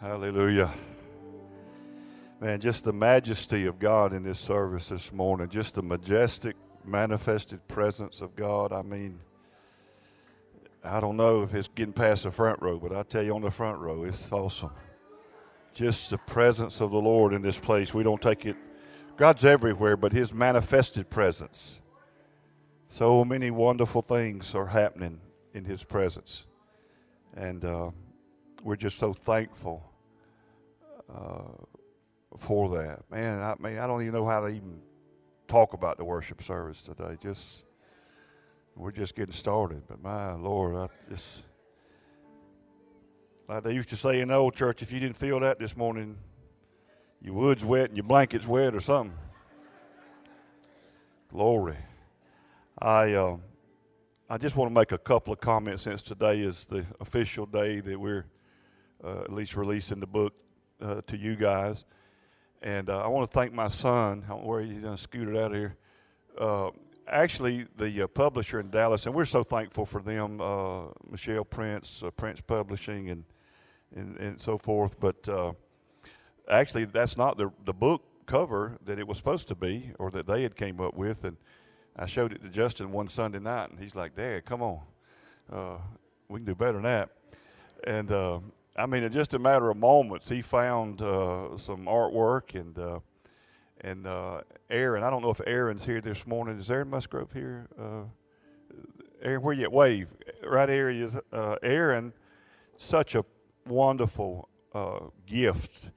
Hallelujah. Man, just the majesty of God in this service this morning, just the majestic, manifested presence of God. I mean, I don't know if it's getting past the front row, but I tell you on the front row, it's awesome. Just the presence of the Lord in this place. We don't take it, God's everywhere, but His manifested presence. So many wonderful things are happening in His presence. And uh, we're just so thankful uh, for that. Man, I mean, I don't even know how to even talk about the worship service today. Just we're just getting started. But my Lord, I just like they used to say in the old church, if you didn't feel that this morning, your wood's wet and your blanket's wet or something. Glory. I uh, I just want to make a couple of comments since today is the official day that we're uh, at least releasing the book uh, to you guys. And uh, I want to thank my son. I don't where he's going to scoot it out of here. Uh, actually, the uh, publisher in Dallas, and we're so thankful for them, Michelle Prince, Prince Publishing, and, and, and so forth. But actually, that's not the, the book cover that it was supposed to be or that they had came up with. And I showed it to Justin one Sunday night, and he's like, Dad, come on. we can do better than that. And I mean, in just a matter of moments, he found uh, some artwork and uh, and uh, Aaron. I don't know if Aaron's here this morning. Is Aaron Musgrove here? Uh, Aaron, where you at? Wave. Right here he is. Uh, Aaron, such a wonderful uh, gift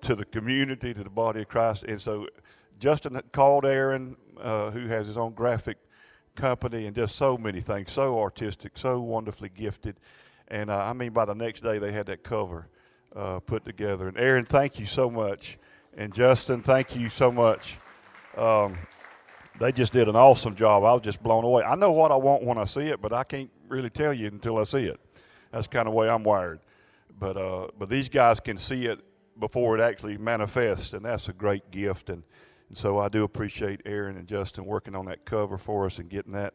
to the community, to the body of Christ. And so Justin called Aaron, who has his own graphic company, and just so many things, so artistic, so wonderfully gifted and uh, I mean, by the next day, they had that cover uh, put together. And Aaron, thank you so much. And Justin, thank you so much. Um, they just did an awesome job. I was just blown away. I know what I want when I see it, but I can't really tell you until I see it. That's kind of the way I'm wired. But uh, but these guys can see it before it actually manifests, and that's a great gift. And, and so I do appreciate Aaron and Justin working on that cover for us and getting that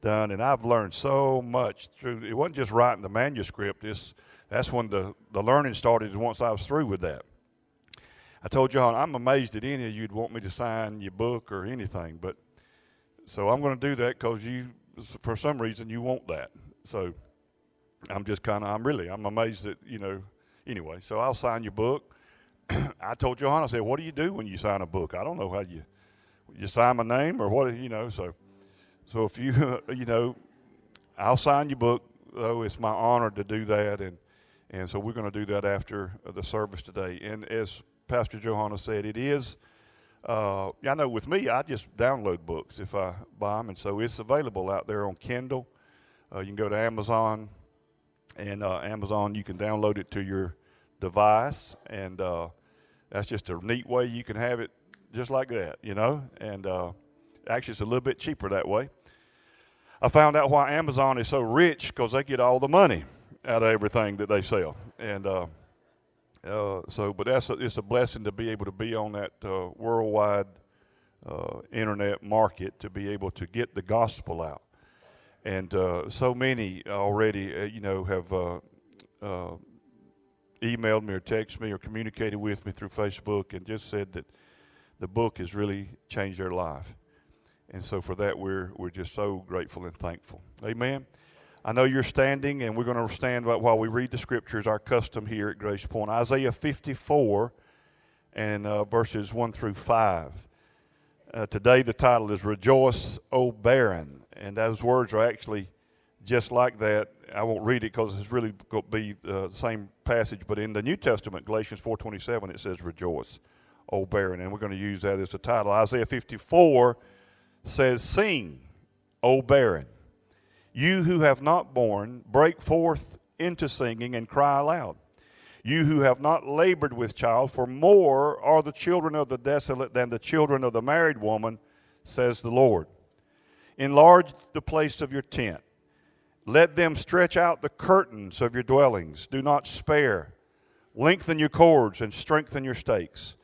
done, and I've learned so much through. It wasn't just writing the manuscript. It's, that's when the, the learning started. Once I was through with that, I told John, I'm amazed that any of you'd want me to sign your book or anything, but so I'm going to do that because you, for some reason, you want that. So I'm just kind of, I'm really, I'm amazed that you know. Anyway, so I'll sign your book. I told Johanna, I said, what do you do when you sign a book? I don't know how you, you sign my name or what, you know. So so if you, you know, I'll sign your book, though it's my honor to do that. And, and so we're going to do that after the service today. And as Pastor Johanna said, it is, uh, I know with me, I just download books if I buy them. And so it's available out there on Kindle. Uh, you can go to Amazon, and uh, Amazon, you can download it to your device. And uh, that's just a neat way you can have it just like that, you know. And uh, actually, it's a little bit cheaper that way. I found out why Amazon is so rich because they get all the money out of everything that they sell. And uh, uh, so, but that's a, it's a blessing to be able to be on that uh, worldwide uh, internet market to be able to get the gospel out. And uh, so many already, you know, have emailed me or texted me or communicated with me through Facebook and just said that the book has really changed their life. And so for that, we're, we're just so grateful and thankful. Amen. I know you're standing, and we're going to stand while we read the scriptures, our custom here at Grace Point. Isaiah 54 and uh, verses 1 through 5. Uh, today, the title is Rejoice, O Barren. And those words are actually just like that. I won't read it because it's really going to be uh, the same passage, but in the New Testament, Galatians 4.27, it says Rejoice, O Barren. And we're going to use that as a title. Isaiah 54 says, Sing, O barren. You who have not borne, break forth into singing and cry aloud. You who have not labored with child, for more are the children of the desolate than the children of the married woman, says the Lord. Enlarge the place of your tent. Let them stretch out the curtains of your dwellings. Do not spare. Lengthen your cords and strengthen your stakes.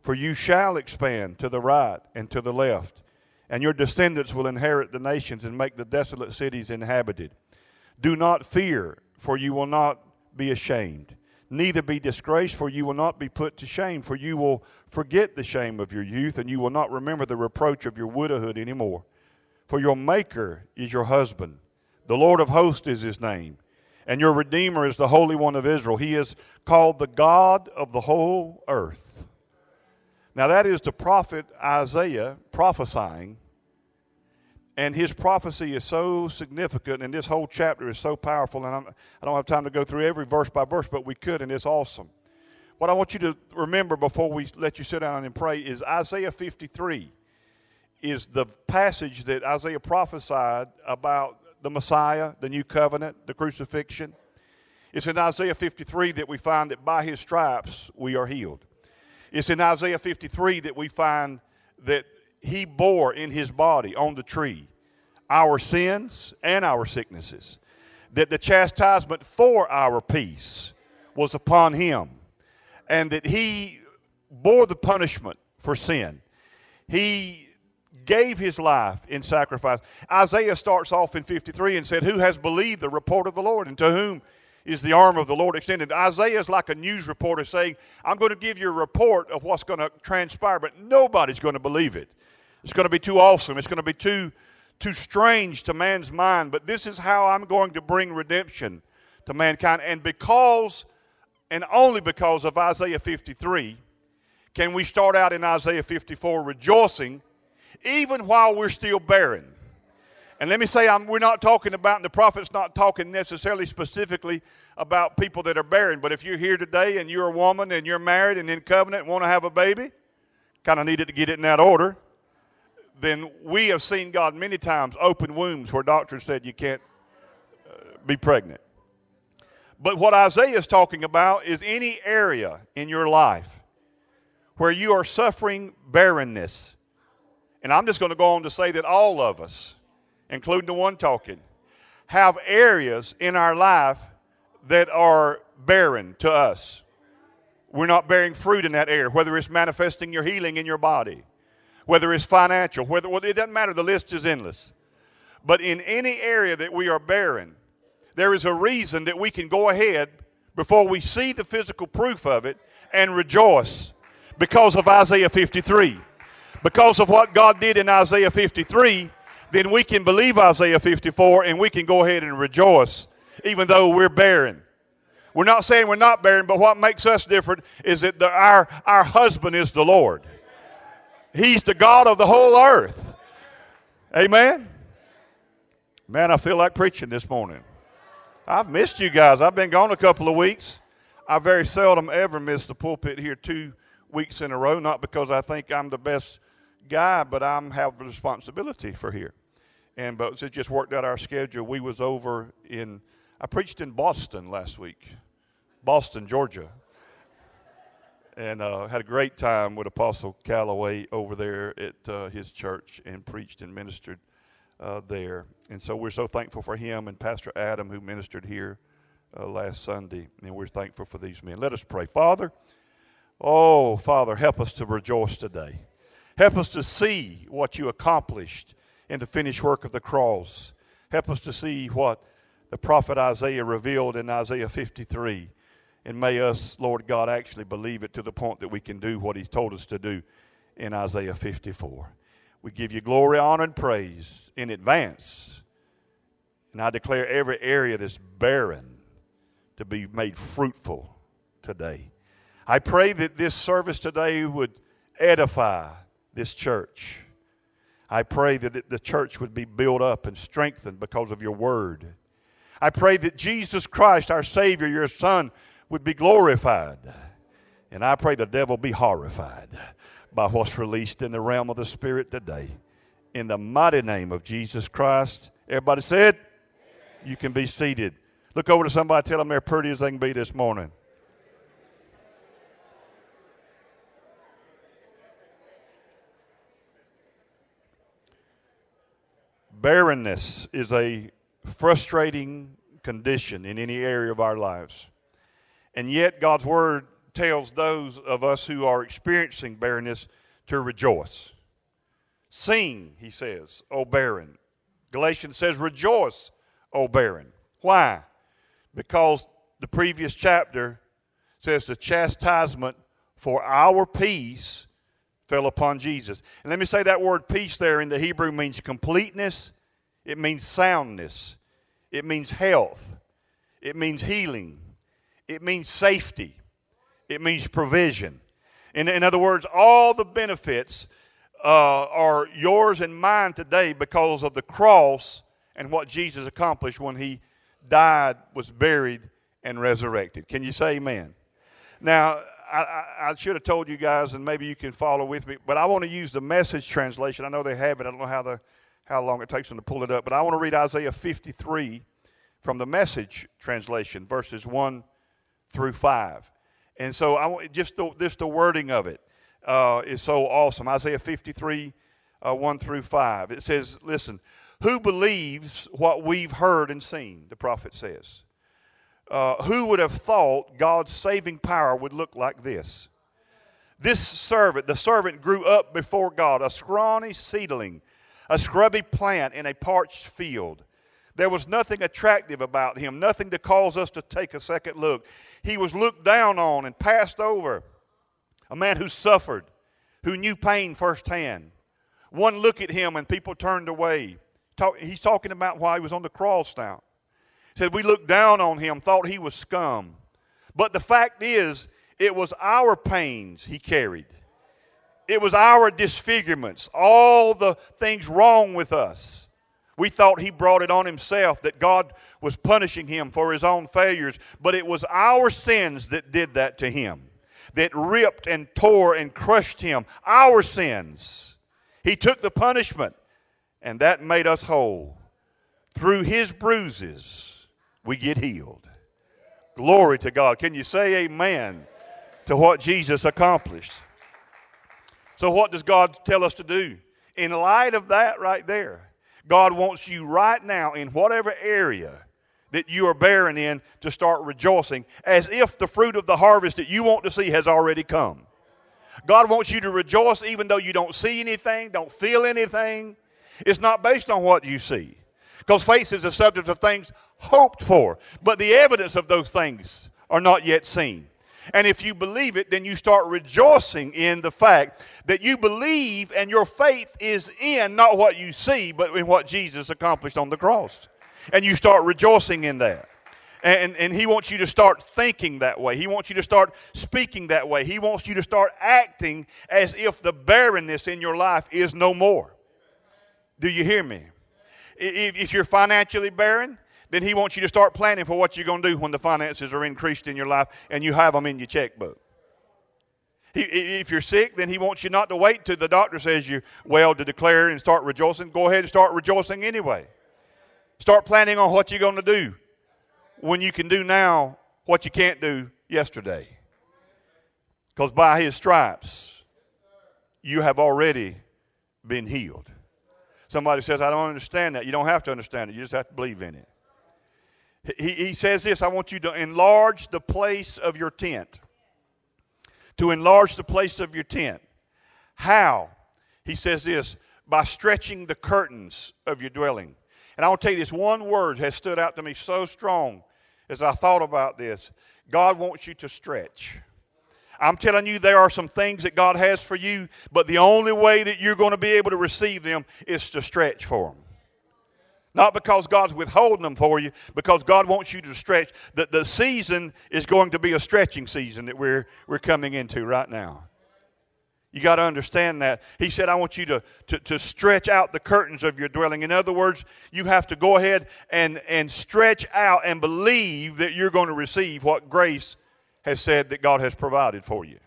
For you shall expand to the right and to the left and your descendants will inherit the nations and make the desolate cities inhabited. Do not fear, for you will not be ashamed. Neither be disgraced, for you will not be put to shame, for you will forget the shame of your youth, and you will not remember the reproach of your widowhood anymore. For your Maker is your husband, the Lord of hosts is his name, and your Redeemer is the Holy One of Israel. He is called the God of the whole earth. Now, that is the prophet Isaiah prophesying and his prophecy is so significant, and this whole chapter is so powerful. And I'm, I do not have time to go through every verse by verse, but we could, and it's awesome. What I want you to remember before we let you sit down and pray is Isaiah 53 is the passage that Isaiah prophesied about the Messiah, the new covenant, the crucifixion. It's in Isaiah 53 that we find that by his stripes we are healed. It's in Isaiah 53 that we find that he bore in his body on the tree our sins and our sicknesses, that the chastisement for our peace was upon him, and that he bore the punishment for sin. He gave his life in sacrifice. Isaiah starts off in 53 and said, Who has believed the report of the Lord, and to whom is the arm of the Lord extended? Isaiah is like a news reporter saying, I'm going to give you a report of what's going to transpire, but nobody's going to believe it. It's going to be too awesome. It's going to be too, too strange to man's mind. But this is how I'm going to bring redemption to mankind. And because, and only because of Isaiah 53, can we start out in Isaiah 54 rejoicing even while we're still barren. And let me say, I'm, we're not talking about, and the prophet's not talking necessarily specifically about people that are barren. But if you're here today and you're a woman and you're married and in covenant and want to have a baby, kind of needed to get it in that order then we have seen God many times open wombs where doctors said you can't uh, be pregnant. But what Isaiah is talking about is any area in your life where you are suffering barrenness. And I'm just going to go on to say that all of us, including the one talking, have areas in our life that are barren to us. We're not bearing fruit in that area, whether it's manifesting your healing in your body whether it's financial, whether well, it doesn't matter, the list is endless. But in any area that we are barren, there is a reason that we can go ahead before we see the physical proof of it and rejoice because of Isaiah 53. Because of what God did in Isaiah 53, then we can believe Isaiah 54 and we can go ahead and rejoice even though we're barren. We're not saying we're not barren, but what makes us different is that the, our, our husband is the Lord. He's the God of the whole earth. Amen. Man, I feel like preaching this morning. I've missed you guys. I've been gone a couple of weeks. I very seldom ever miss the pulpit here two weeks in a row, not because I think I'm the best guy, but I have responsibility for here. And but it just worked out our schedule. We was over in I preached in Boston last week. Boston, Georgia and uh, had a great time with Apostle Calloway over there at uh, his church and preached and ministered uh, there. And so we're so thankful for him and Pastor Adam who ministered here uh, last Sunday. And we're thankful for these men. Let us pray. Father, oh, Father, help us to rejoice today. Help us to see what you accomplished in the finished work of the cross. Help us to see what the prophet Isaiah revealed in Isaiah 53 and may us, Lord God, actually believe it to the point that we can do what He told us to do in Isaiah 54. We give you glory, honor, and praise in advance. And I declare every area that's barren to be made fruitful today. I pray that this service today would edify this church. I pray that the church would be built up and strengthened because of your word. I pray that Jesus Christ, our Savior, your Son, would be glorified. And I pray the devil be horrified by what's released in the realm of the Spirit today. In the mighty name of Jesus Christ. Everybody said, You can be seated. Look over to somebody, tell them they're pretty as they can be this morning. Barrenness is a frustrating condition in any area of our lives. And yet, God's word tells those of us who are experiencing barrenness to rejoice. Sing, he says, O barren. Galatians says, Rejoice, O barren. Why? Because the previous chapter says the chastisement for our peace fell upon Jesus. And let me say that word peace there in the Hebrew means completeness, it means soundness, it means health, it means healing, it means safety, it means provision. In, in other words, all the benefits uh, are yours and mine today because of the cross and what Jesus accomplished when he died, was buried, and resurrected. Can you say amen? Now, I, I, should have told you guys, and maybe you can follow with me, but I want to use the message translation. I know they have it. I don't know how, the, how long it takes them to pull it up, but I want to read Isaiah 53 from the message translation, verses 1 through 5. And so I want just the, just the wording of it uh, is so awesome. Isaiah 53, uh, 1 through 5. It says, Listen, who believes what we've heard and seen? The prophet says. Uh, who would have thought God's saving power would look like this? This servant, the servant grew up before God, a scrawny seedling, a scrubby plant in a parched field. There was nothing attractive about him, nothing to cause us to take a second look. He was looked down on and passed over. A man who suffered, who knew pain firsthand. One look at him and people turned away. He's talking about why he was on the cross now said we looked down on him, thought he was scum. But the fact is, it was our pains he carried. It was our disfigurements, all the things wrong with us. We thought he brought it on himself, that God was punishing him for his own failures, but it was our sins that did that to him, that ripped and tore and crushed him. Our sins. He took the punishment, and that made us whole. Through his bruises, we get healed. Glory to God. Can you say amen to what Jesus accomplished? So, what does God tell us to do? In light of that right there, God wants you right now in whatever area that you are bearing in to start rejoicing as if the fruit of the harvest that you want to see has already come. God wants you to rejoice even though you don't see anything, don't feel anything. It's not based on what you see. Because faith is the subject of things hoped for, but the evidence of those things are not yet seen. And if you believe it, then you start rejoicing in the fact that you believe and your faith is in not what you see, but in what Jesus accomplished on the cross. And you start rejoicing in that. And, and he wants you to start thinking that way. He wants you to start speaking that way. He wants you to start acting as if the barrenness in your life is no more. Do you hear me? If, if you're financially barren, then he wants you to start planning for what you're going to do when the finances are increased in your life and you have them in your checkbook. He, if you're sick, then he wants you not to wait till the doctor says you're well to declare and start rejoicing. Go ahead and start rejoicing anyway. Start planning on what you're going to do when you can do now what you can't do yesterday. Because by his stripes, you have already been healed. Somebody says, I don't understand that. You don't have to understand it, you just have to believe in it. He, he says this I want you to enlarge the place of your tent. To enlarge the place of your tent. How? He says this by stretching the curtains of your dwelling. And I want to tell you this one word has stood out to me so strong as I thought about this. God wants you to stretch. I'm telling you, there are some things that God has for you, but the only way that you're going to be able to receive them is to stretch for them. Not because God's withholding them for you, because God wants you to stretch. The, the season is going to be a stretching season that we're, we're coming into right now. You got to understand that. He said, I want you to, to, to stretch out the curtains of your dwelling. In other words, you have to go ahead and, and stretch out and believe that you're going to receive what grace has said that God has provided for you.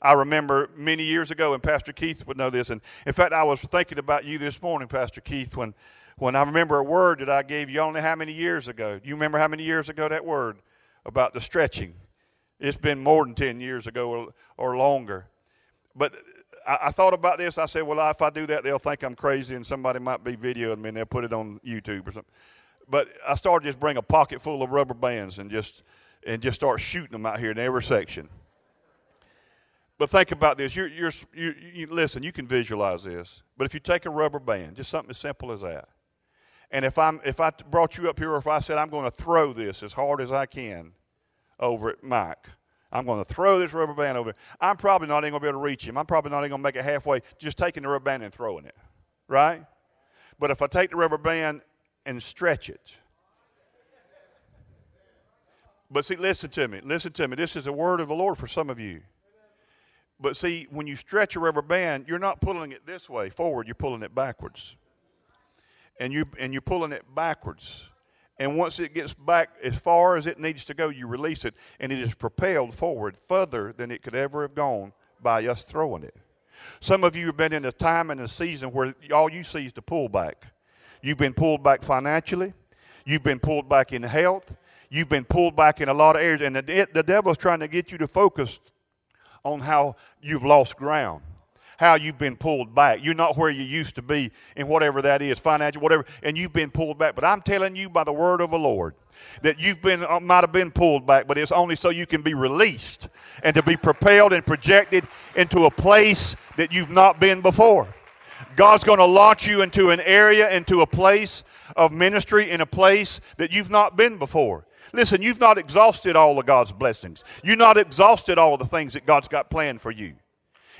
I remember many years ago, and Pastor Keith would know this. And in fact, I was thinking about you this morning, Pastor Keith, when when I remember a word that I gave you only how many years ago. You remember how many years ago that word about the stretching? It's been more than 10 years ago or, or longer. But I, I, thought about this. I said, well, if I do that, they'll think I'm crazy and somebody might be videoing me and they'll put it on YouTube or something. But I started just bring a pocket full of rubber bands and just, and just start shooting them out here in every section. But think about this. You're, you're, you, you, listen, you can visualize this. But if you take a rubber band, just something as simple as that, and if, I'm, if I brought you up here or if I said I'm going to throw this as hard as I can over at Mike, I'm going to throw this rubber band over there. I'm probably not even going to be able to reach him. I'm probably not even going to make it halfway, just taking the rubber band and throwing it. Right? But if I take the rubber band and stretch it, but see, listen to me. Listen to me. This is a word of the Lord for some of you. But see, when you stretch a rubber band, you're not pulling it this way forward, you're pulling it backwards and you and you're pulling it backwards. And once it gets back as far as it needs to go, you release it, and it is propelled forward further than it could ever have gone by us throwing it. Some of you have been in a time and a season where all you see is the pullback. You've been pulled back financially. You've been pulled back in health. You've been pulled back in a lot of areas. And the, the devil's trying to get you to focus on how you've lost ground how you've been pulled back. You're not where you used to be in whatever that is, financial, whatever, and you've been pulled back. But I'm telling you by the word of the Lord that you've been uh, might have been pulled back, but it's only so you can be released and to be propelled and projected into a place that you've not been before. God's going to launch you into an area, into a place of ministry, in a place that you've not been before. Listen, you've not exhausted all of God's blessings. You've not exhausted all the things that God's got planned for you.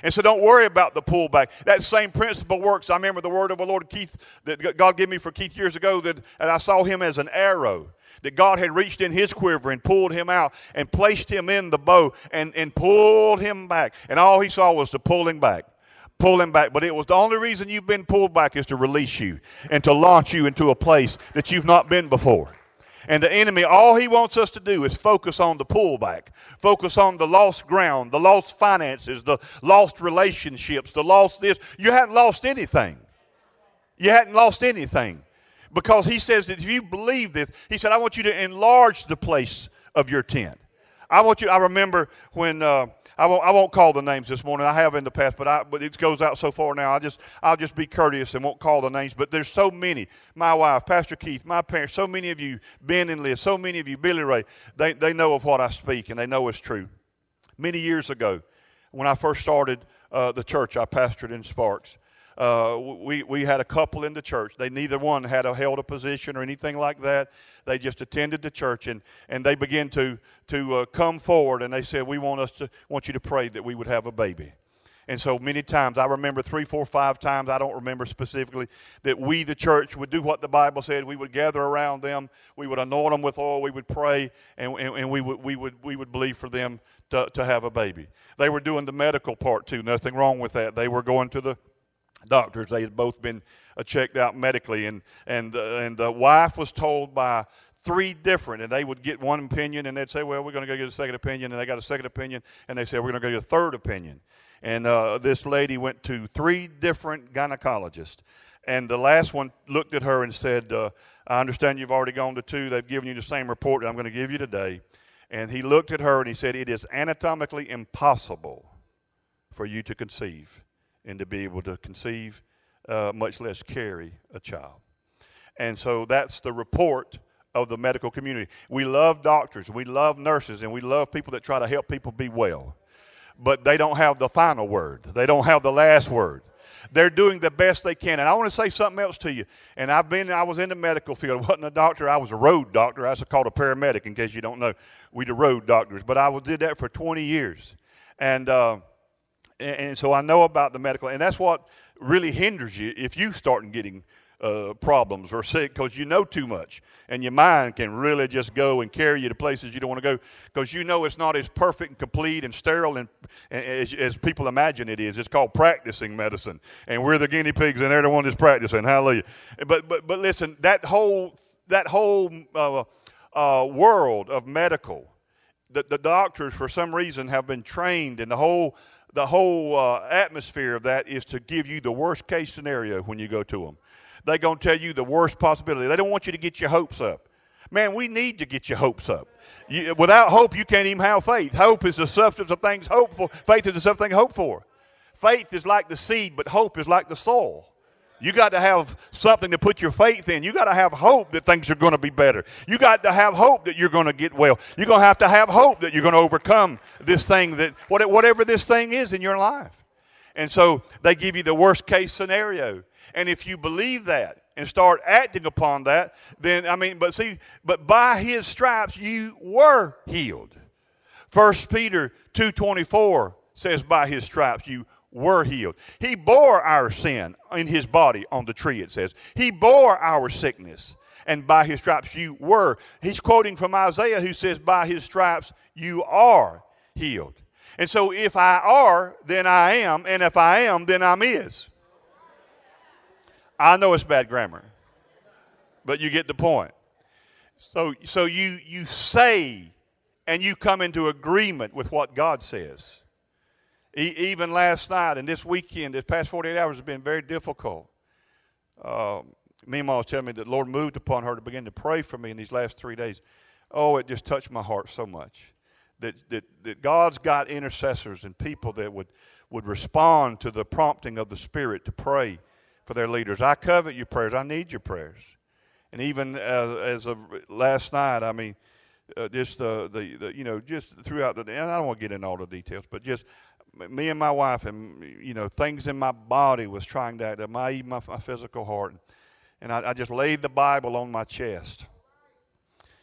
And so don't worry about the pullback. That same principle works. I remember the word of the Lord Keith that God gave me for Keith years ago that I saw him as an arrow. That God had reached in his quiver and pulled him out and placed him in the bow and, and pulled him back. And all he saw was to pull him back pull him back. But it was the only reason you've been pulled back is to release you and to launch you into a place that you've not been before. And the enemy, all he wants us to do is focus on the pullback, focus on the lost ground, the lost finances, the lost relationships, the lost this. You hadn't lost anything. You hadn't lost anything. Because he says that if you believe this, he said, I want you to enlarge the place of your tent. I want you, I remember when. Uh, I won't, I won't call the names this morning. I have in the past, but, I, but it goes out so far now. I just, I'll just be courteous and won't call the names. But there's so many. My wife, Pastor Keith, my parents, so many of you, Ben and Liz, so many of you, Billy Ray, they, they know of what I speak and they know it's true. Many years ago, when I first started uh, the church, I pastored in Sparks uh, we, we had a couple in the church. They neither one had a, held a position or anything like that. They just attended the church and, and they began to, to uh, come forward and they said, We want us to want you to pray that we would have a baby. And so many times, I remember three, four, five times, I don't remember specifically, that we, the church, would do what the Bible said. We would gather around them, we would anoint them with oil, we would pray, and, and, and we, would, we, would, we would believe for them to, to have a baby. They were doing the medical part too, nothing wrong with that. They were going to the doctors. They had both been uh, checked out medically, and and uh, and the wife was told by three different, and they would get one opinion, and they'd say, "Well, we're going to go get a second opinion," and they got a second opinion, and they said, "We're going to go get a third opinion." And uh, this lady went to three different gynecologists, and the last one looked at her and said, uh, "I understand you've already gone to two. They've given you the same report that I'm going to give you today." And he looked at her and he said, "It is anatomically impossible for you to conceive." And to be able to conceive, uh, much less carry a child. And so that's the report of the medical community. We love doctors, we love nurses, and we love people that try to help people be well. But they don't have the final word, they don't have the last word. They're doing the best they can. And I want to say something else to you. And I've been, I was in the medical field. I wasn't a doctor, I was a road doctor. I was called a paramedic, in case you don't know. We the road doctors. But I did that for 20 years. And, uh, and, and so I know about the medical, and that's what really hinders you if you start getting uh, problems or sick because you know too much and your mind can really just go and carry you to places you don't want to go because you know it's not as perfect and complete and sterile and, and as, as, people imagine it is. It's called practicing medicine and we're the guinea pigs and they're the one that's practicing hallelujah. But but but listen that whole that whole uh, uh, world of medical the, the doctors for some reason have been trained in the whole the whole uh, atmosphere of that is to give you the worst case scenario when you go to them. They're going to tell you the worst possibility. They don't want you to get your hopes up. Man, we need to get your hopes up. You, without hope, you can't even have faith. Hope is the substance of things hoped for. Faith is the substance things hoped for. Faith is like the seed, but hope is like the soil. You got to have something to put your faith in. You got to have hope that things are going to be better. You got to have hope that you're going to get well. You're going to have to have hope that you're going to overcome this thing that whatever this thing is in your life. And so they give you the worst case scenario. And if you believe that and start acting upon that, then I mean, but see, but by his stripes you were healed. First Peter 2:24 says by his stripes you were healed. He bore our sin in his body on the tree, it says. He bore our sickness, and by his stripes you were. He's quoting from Isaiah, who says, By his stripes you are healed. And so if I are, then I am, and if I am, then I'm is. I know it's bad grammar, but you get the point. So, so you, you say and you come into agreement with what God says. E- even last night and this weekend, this past 48 hours has been very difficult. Uh, Mima was telling me that the Lord moved upon her to begin to pray for me in these last three days. Oh, it just touched my heart so much. That, that, that God's got intercessors and people that would, would respond to the prompting of the Spirit to pray for their leaders. I covet your prayers. I need your prayers. And even uh, as of last night, I mean, uh, just the, the, the, you know, just throughout the, and I don't want to get into all the details, but just me and my wife and you know things in my body was trying to act my my, my physical heart. And I, I, just laid the bible on my chest.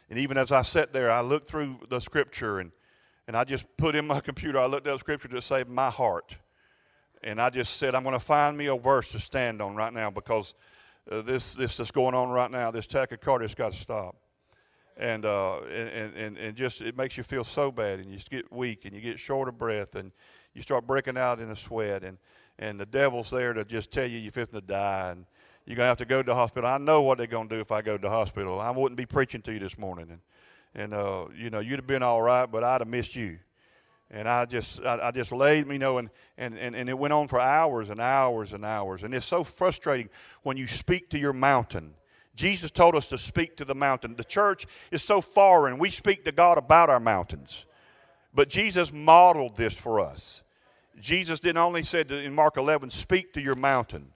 And even as i sat there i looked through the scripture and and i just put in my computer i looked at the scripture to save my heart. And i just said i'm going to find me a verse to stand on right now because uh, this this that's going on right now this tachycardia has got to stop. And, uh, and, and, and just it makes you feel so bad and you get weak and you get short of breath and you start breaking out in a sweat, and, and the devil's there to just tell you you're fixing to die, and you're going to have to go to the hospital. I know what they're going to do if I go to the hospital. I wouldn't be preaching to you this morning. And, and uh, you know, you'd have been all right, but I'd have missed you. And I just, I, I just laid, you know, and, and, and, and it went on for hours and hours and hours. And it's so frustrating when you speak to your mountain. Jesus told us to speak to the mountain. The church is so foreign. We speak to God about our mountains. But Jesus modeled this for us. Jesus didn't only say in Mark 11, speak to your mountain.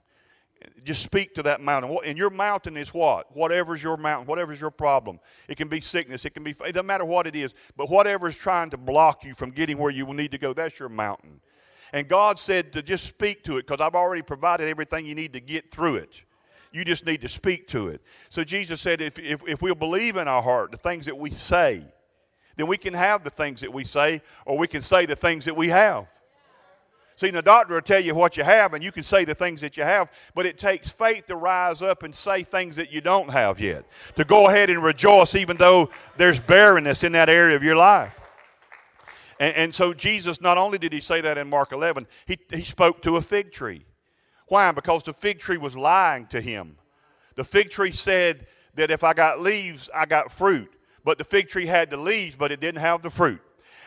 Just speak to that mountain. And your mountain is what? Whatever's your mountain, whatever's your problem. It can be sickness, it can be, it doesn't matter what it is, but whatever is trying to block you from getting where you will need to go, that's your mountain. And God said to just speak to it because I've already provided everything you need to get through it. You just need to speak to it. So Jesus said, if, if, if we'll believe in our heart the things that we say, then we can have the things that we say, or we can say the things that we have. See, the doctor will tell you what you have, and you can say the things that you have, but it takes faith to rise up and say things that you don't have yet. To go ahead and rejoice, even though there's barrenness in that area of your life. And, and so, Jesus, not only did he say that in Mark 11, he, he spoke to a fig tree. Why? Because the fig tree was lying to him. The fig tree said that if I got leaves, I got fruit. But the fig tree had the leaves, but it didn't have the fruit.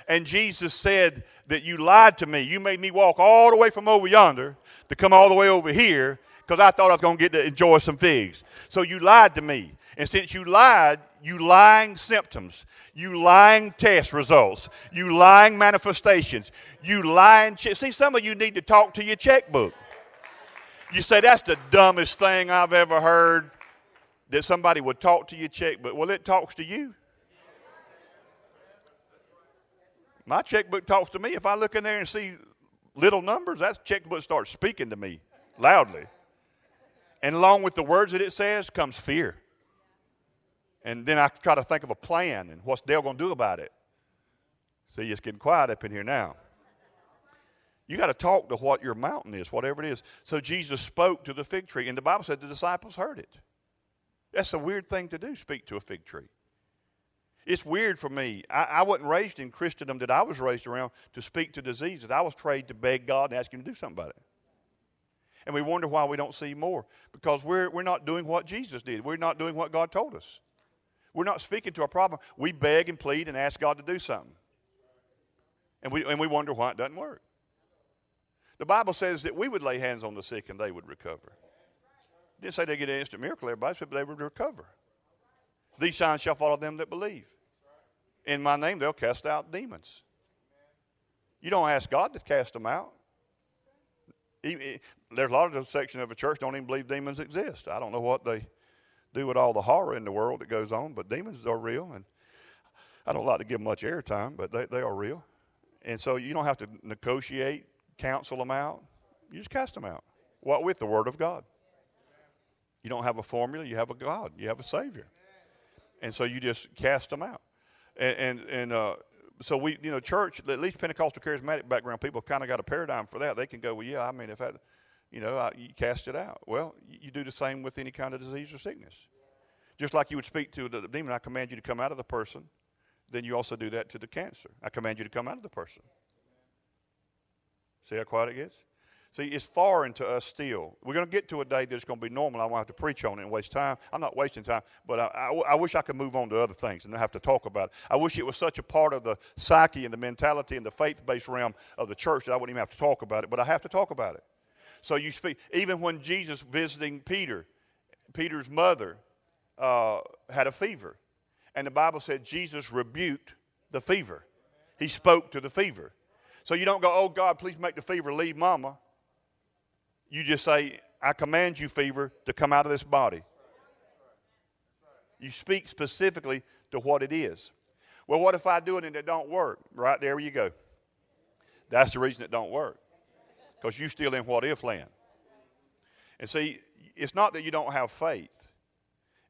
And Jesus said that you lied to me. You made me walk all the way from over yonder to come all the way over here because I thought I was going to get to enjoy some figs. So you lied to me. And since you lied, you lying symptoms, you lying test results, you lying manifestations, you lying. Che- See, some of you need to talk to your checkbook. You say, that's the dumbest thing I've ever heard that somebody would talk to your checkbook. Well, it talks to you. My checkbook talks to me. If I look in there and see little numbers, that checkbook starts speaking to me loudly. And along with the words that it says comes fear. And then I try to think of a plan and what's Dale going to do about it. See, it's getting quiet up in here now. You got to talk to what your mountain is, whatever it is. So Jesus spoke to the fig tree, and the Bible said the disciples heard it. That's a weird thing to do, speak to a fig tree. It's weird for me. I, I wasn't raised in Christendom that I was raised around to speak to diseases. I was trained to beg God and ask Him to do something about it. And we wonder why we don't see more because we're, we're not doing what Jesus did. We're not doing what God told us. We're not speaking to our problem. We beg and plead and ask God to do something. And we, and we wonder why it doesn't work. The Bible says that we would lay hands on the sick and they would recover. It didn't say they get an instant miracle, everybody said, but they would recover. These signs shall follow them that believe. In my name, they'll cast out demons. You don't ask God to cast them out. there's a lot of the section of a church don't even believe demons exist. I don't know what they do with all the horror in the world that goes on, but demons are real, and I don't like to give much airtime, but they, they are real. And so you don't have to negotiate, counsel them out. You just cast them out. What with the Word of God? You don't have a formula. You have a God. You have a Savior. And so you just cast them out. And and, and uh, so we, you know, church, at least Pentecostal charismatic background people kind of got a paradigm for that. They can go, well, yeah, I mean, if that, you know, I, you cast it out. Well, you do the same with any kind of disease or sickness. Just like you would speak to the demon, I command you to come out of the person, then you also do that to the cancer. I command you to come out of the person. See how quiet it gets? See, it's foreign to us still. We're going to get to a day that's going to be normal. I won't have to preach on it and waste time. I'm not wasting time, but I, I, I, wish I could move on to other things and not have to talk about it. I wish it was such a part of the psyche and the mentality and the faith based realm of the church that I wouldn't even have to talk about it, but I have to talk about it. So you speak, even when Jesus visiting Peter, Peter's mother uh, had a fever. And the Bible said Jesus rebuked the fever, he spoke to the fever. So you don't go, oh God, please make the fever leave mama. You just say, I command you, fever, to come out of this body. You speak specifically to what it is. Well, what if I do it and it don't work? Right there you go. That's the reason it don't work. Because you're still in what if land. And see, it's not that you don't have faith.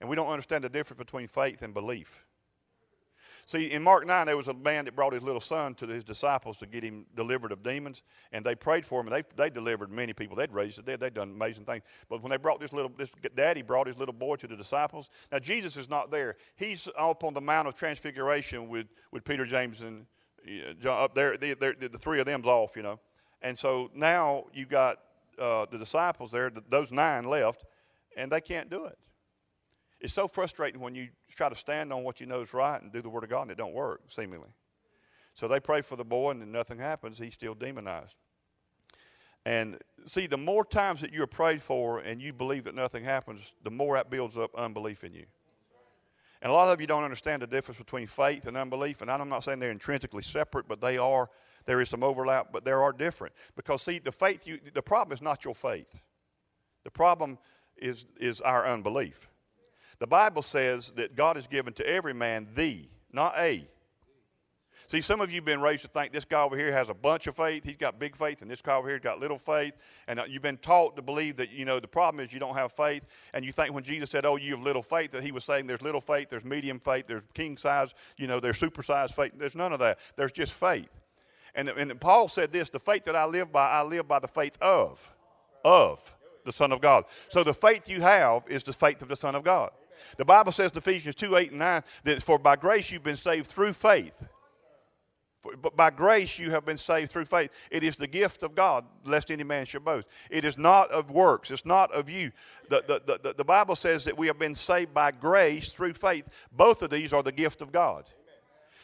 And we don't understand the difference between faith and belief. See, in Mark 9, there was a man that brought his little son to his disciples to get him delivered of demons, and they prayed for him, and they, they delivered many people. They'd raised the dead, they'd done amazing things. But when they brought this little, this daddy brought his little boy to the disciples. Now, Jesus is not there. He's up on the Mount of Transfiguration with, with Peter, James, and John up there. The, the, the three of them's off, you know. And so now you got uh, the disciples there, those nine left, and they can't do it. It's so frustrating when you try to stand on what you know is right and do the Word of God and it don't work, seemingly. So they pray for the boy and nothing happens. He's still demonized. And see, the more times that you're prayed for and you believe that nothing happens, the more that builds up unbelief in you. And a lot of you don't understand the difference between faith and unbelief. And I'm not saying they're intrinsically separate, but they are. There is some overlap, but they are different. Because see, the faith you, the problem is not your faith. The problem is is our unbelief. The Bible says that God has given to every man the, not a. See, some of you have been raised to think this guy over here has a bunch of faith. He's got big faith, and this guy over here has got little faith. And uh, you've been taught to believe that, you know, the problem is you don't have faith. And you think when Jesus said, oh, you have little faith, that he was saying there's little faith, there's medium faith, there's king size, you know, there's supersized faith. There's none of that. There's just faith. And, and Paul said this the faith that I live by, I live by the faith of, of the Son of God. So the faith you have is the faith of the Son of God. The Bible says in Ephesians 2 8 and 9 that for by grace you've been saved through faith. For, but by grace you have been saved through faith. It is the gift of God, lest any man should boast. It is not of works, it's not of you. The, the, the, the Bible says that we have been saved by grace through faith. Both of these are the gift of God.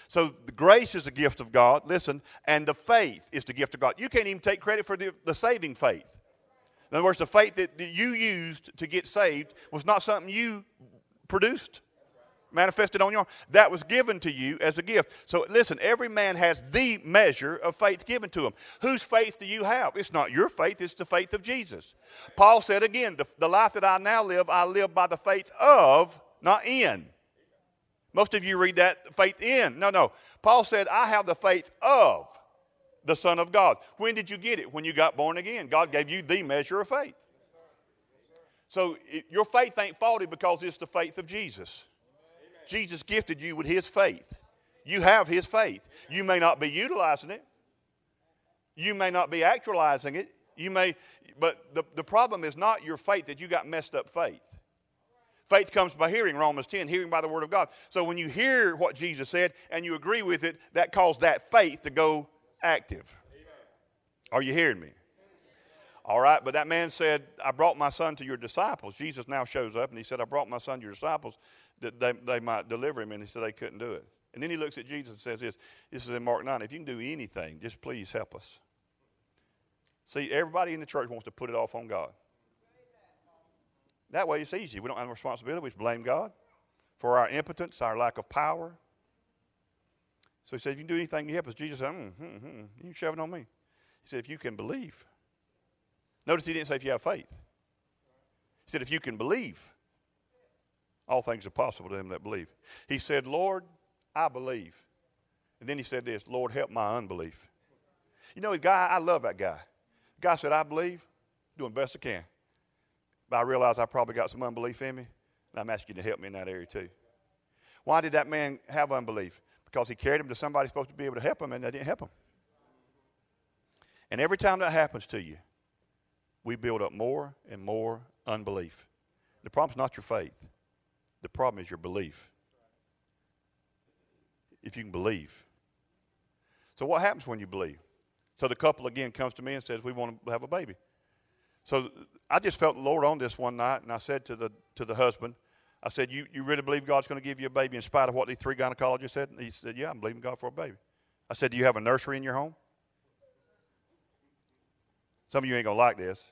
So the grace is a gift of God, listen, and the faith is the gift of God. You can't even take credit for the, the saving faith. In other words, the faith that, that you used to get saved was not something you produced, manifested on your That was given to you as a gift. So listen, every man has the measure of faith given to him. Whose faith do you have? It's not your faith, it's the faith of Jesus. Paul said again, the, the life that I now live, I live by the faith of, not in. Most of you read that faith in. No, no. Paul said, I have the faith of the Son of God. When did you get it? When you got born again. God gave you the measure of faith. So it, your faith ain't faulty because it's the faith of Jesus. Amen. Jesus gifted you with his faith. You have his faith. You may not be utilizing it. You may not be actualizing it. You may, but the, the problem is not your faith that you got messed up faith. Faith comes by hearing, Romans 10, hearing by the word of God. So when you hear what Jesus said and you agree with it, that caused that faith to go active. Amen. Are you hearing me? All right, but that man said, I brought my son to your disciples. Jesus now shows up and he said, I brought my son to your disciples that they, they might deliver him. And he said they couldn't do it. And then he looks at Jesus and says this. This is in Mark 9. If you can do anything, just please help us. See, everybody in the church wants to put it off on God. That way it's easy. We don't have responsibility. We just blame God for our impotence, our lack of power. So he said, if you can do anything, you help us. Jesus said, mm, mm, mm, you shove it on me. He said, if you can believe. Notice he didn't say if you have faith. He said if you can believe, all things are possible to them that believe. He said, Lord, I believe. And then he said this, Lord, help my unbelief. You know, the guy, I love that guy. The guy said, I believe, doing the best I can. But I realize I probably got some unbelief in me, and I'm asking you to help me in that area too. Why did that man have unbelief? Because he carried him to somebody supposed to be able to help him, and they didn't help him. And every time that happens to you, we build up more and more unbelief. The problem's not your faith. The problem is your belief. If you can believe. So what happens when you believe? So the couple again comes to me and says, We want to have a baby. So I just felt the Lord on this one night, and I said to the to the husband, I said, You you really believe God's going to give you a baby in spite of what these three gynecologists said? And he said, Yeah, I'm believing God for a baby. I said, Do you have a nursery in your home? Some of you ain't gonna like this.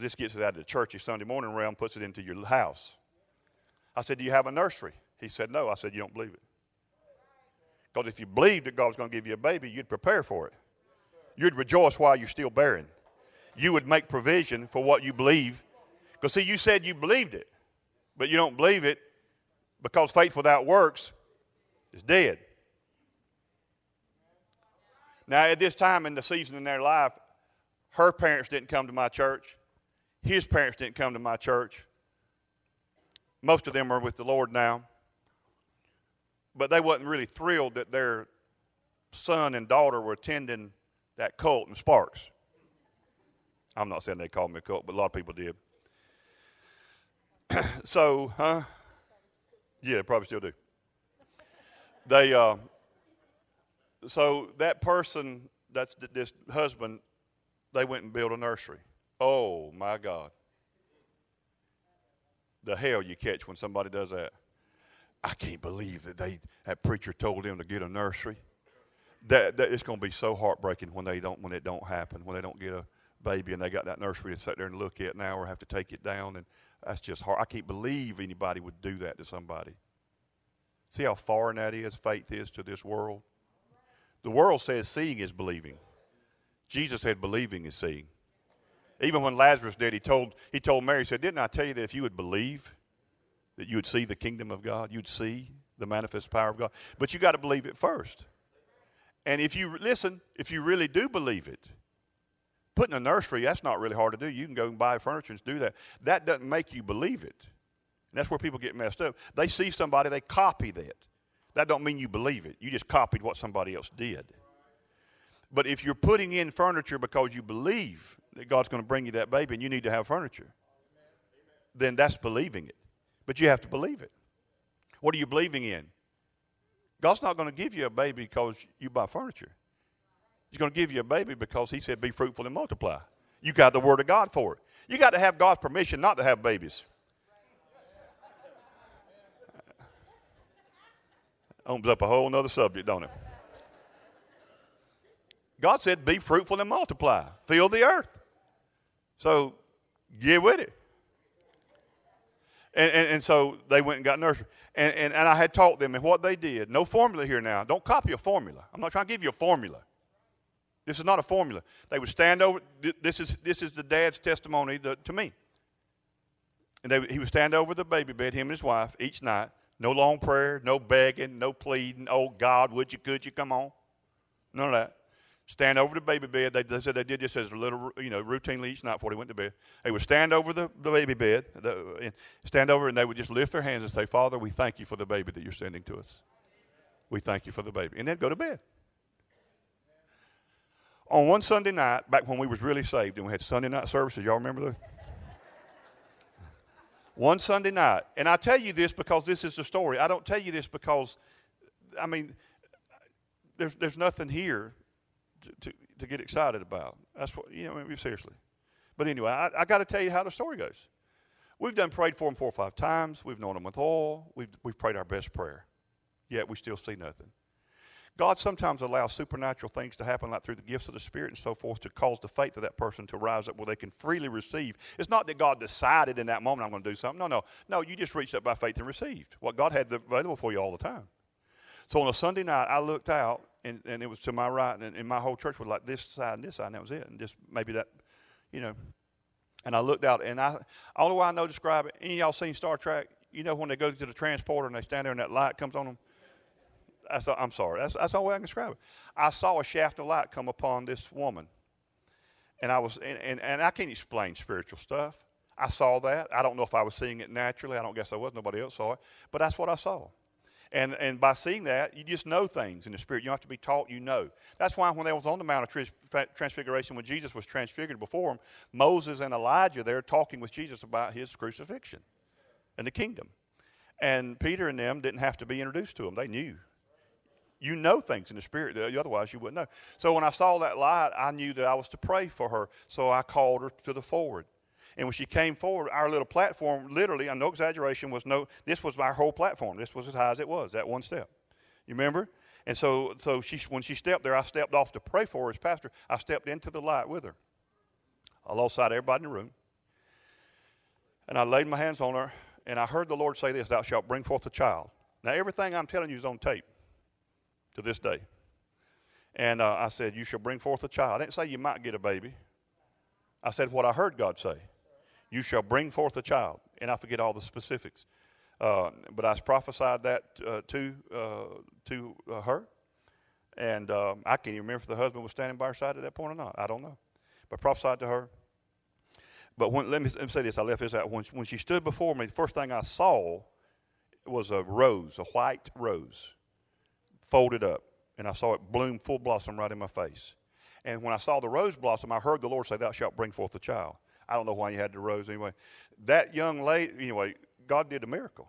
This gets it out of the churchy Sunday morning realm, puts it into your house. I said, Do you have a nursery? He said, No. I said, You don't believe it. Because if you believed that God was going to give you a baby, you'd prepare for it. You'd rejoice while you're still bearing. You would make provision for what you believe. Because, see, you said you believed it, but you don't believe it because faith without works is dead. Now, at this time in the season in their life, her parents didn't come to my church. His parents didn't come to my church. Most of them are with the Lord now but they wasn't really thrilled that their son and daughter were attending that cult in Sparks. I'm not saying they called me a cult, but a lot of people did. so, huh? Yeah, probably still do. They, uh, so that person, that's this husband, they went and built a nursery. Oh my God. The hell you catch when somebody does that. I can't believe that they that preacher told them to get a nursery. That, that it's going to be so heartbreaking when they don't when it don't happen when they don't get a baby and they got that nursery to sit there and look at now or have to take it down and that's just hard. I can't believe anybody would do that to somebody. See how foreign that is, faith is to this world? The world says seeing is believing. Jesus said believing is seeing. Even when Lazarus did, he told, he told Mary, he said, Didn't I tell you that if you would believe, that you would see the kingdom of God, you'd see the manifest power of God. But you got to believe it first. And if you listen, if you really do believe it, putting a nursery, that's not really hard to do. You can go and buy furniture and do that. That doesn't make you believe it. And that's where people get messed up. They see somebody, they copy that. That don't mean you believe it. You just copied what somebody else did. But if you're putting in furniture because you believe that God's going to bring you that baby and you need to have furniture, then that's believing it. But you have to believe it. What are you believing in? God's not going to give you a baby because you buy furniture. He's going to give you a baby because He said, Be fruitful and multiply. You got the Word of God for it. You got to have God's permission not to have babies. Opens up a whole other subject, don't it? God said, Be fruitful and multiply, fill the earth. So get with it. And, and, and, so they went and got nursery. And, and, and I had taught them, and what they did, no formula here now. Don't copy a formula. I'm not trying to give you a formula. This is not a formula. They would stand over, this is, this is the dad's testimony to, to me. And they, he would stand over the baby bed, him and his wife, each night. No long prayer, no begging, no pleading. Oh, God, would you, could you, come on? None of that stand over the baby bed. They, they, said they did this as a little, you know, routinely each night before they went to bed. They would stand over the, the baby bed, the, stand over, and they would just lift their hands and say, Father, we thank you for the baby that you're sending to us. We thank you for the baby. And then go to bed. On one Sunday night, back when we was really saved and we had Sunday night services, y'all remember those? one Sunday night, and I tell you this because this is the story. I don't tell you this because, I mean, there's, there's nothing here to, to, get excited about. That's what, you know, I seriously. But anyway, I, I got to tell you how the story goes. We've done prayed for them four or five times. We've known them with oil. We've, we've prayed our best prayer. Yet we still see nothing. God sometimes allows supernatural things to happen, like through the gifts of the Spirit and so forth, to cause the faith of that person to rise up where they can freely receive. It's not that God decided in that moment, I'm going to do something. No, no. No, you just reached up by faith and received what God had available for you all the time. So on a Sunday night, I looked out and, and it was to my right, and, and my whole church was like this side and this side, and that was it. And just maybe that, you know. And I looked out, and I only way I know describe it. Any y'all seen Star Trek? You know when they go to the transporter and they stand there and that light comes on them. I'm sorry. That's, that's the only way I can describe it. I saw a shaft of light come upon this woman, and I was, and, and, and I can't explain spiritual stuff. I saw that. I don't know if I was seeing it naturally. I don't guess I was. Nobody else saw it, but that's what I saw. And, and by seeing that, you just know things in the Spirit. You don't have to be taught, you know. That's why when they was on the Mount of Transfiguration, when Jesus was transfigured before them, Moses and Elijah, they're talking with Jesus about his crucifixion and the kingdom. And Peter and them didn't have to be introduced to him, They knew. You know things in the Spirit, otherwise you wouldn't know. So when I saw that light, I knew that I was to pray for her. So I called her to the forward. And when she came forward, our little platform, literally, no exaggeration, was no, this was my whole platform. This was as high as it was, that one step. You remember? And so, so she, when she stepped there, I stepped off to pray for her as pastor. I stepped into the light with her. I of everybody in the room. And I laid my hands on her, and I heard the Lord say this Thou shalt bring forth a child. Now, everything I'm telling you is on tape to this day. And uh, I said, You shall bring forth a child. I didn't say you might get a baby. I said what I heard God say you shall bring forth a child. And I forget all the specifics. Uh, but I prophesied that uh, to, uh, to uh, her. And um, I can't even remember if the husband was standing by her side at that point or not. I don't know. But prophesied to her. But when, let, me, let me say this I left this out. When, when she stood before me, the first thing I saw was a rose, a white rose, folded up. And I saw it bloom full blossom right in my face. And when I saw the rose blossom, I heard the Lord say, Thou shalt bring forth a child. I don't know why you had the rose anyway. That young lady, anyway, God did a miracle.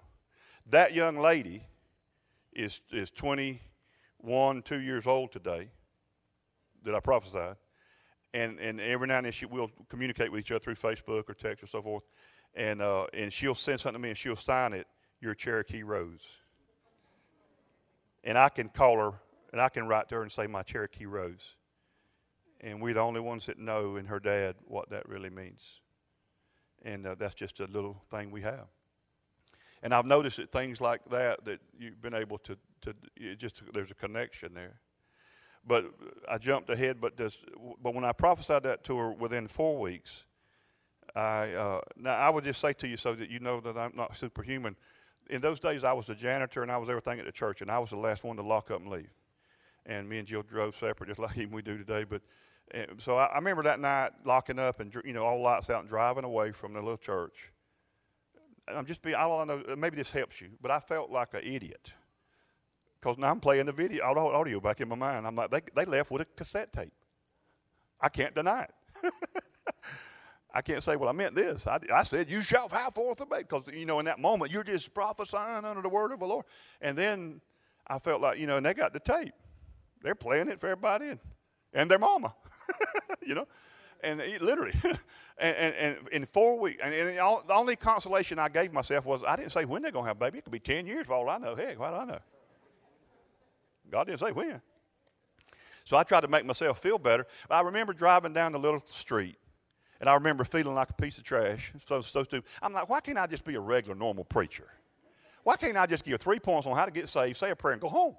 That young lady is, is 21, two years old today that I prophesied. And, and every now and then she will communicate with each other through Facebook or text or so forth. And, uh, and she'll send something to me and she'll sign it, Your Cherokee Rose. And I can call her and I can write to her and say, My Cherokee Rose and we're the only ones that know, and her dad, what that really means. And uh, that's just a little thing we have. And I've noticed that things like that, that you've been able to, to just there's a connection there. But I jumped ahead, but this, but when I prophesied that to her within four weeks, I uh, now I would just say to you so that you know that I'm not superhuman. In those days, I was a janitor and I was everything at the church, and I was the last one to lock up and leave. And me and Jill drove separate, just like even we do today. But and so I, I, remember that night locking up and you know all lights out and driving away from the little church. And I'm just being I don't know maybe this helps you, but I felt like an idiot because now I'm playing the video audio back in my mind. I'm like they they left with a cassette tape. I can't deny it. I can't say, well, I meant this. I, I said, you shall have forth a baby. Because, you know, in that moment, you're just prophesying under the word of the Lord. And then I felt like, you know, and they got the tape. They're playing it for everybody and, and their mama. you know? And literally, and, and, and, in four weeks, and, and all, the only consolation I gave myself was I didn't say when they're going to have a baby. It could be 10 years for all I know. Heck, what do I know? God didn't say when. So I tried to make myself feel better. I remember driving down the little street, and I remember feeling like a piece of trash. So, so stupid. I'm like, why can't I just be a regular, normal preacher? Why can't I just give three points on how to get saved, say a prayer, and go home?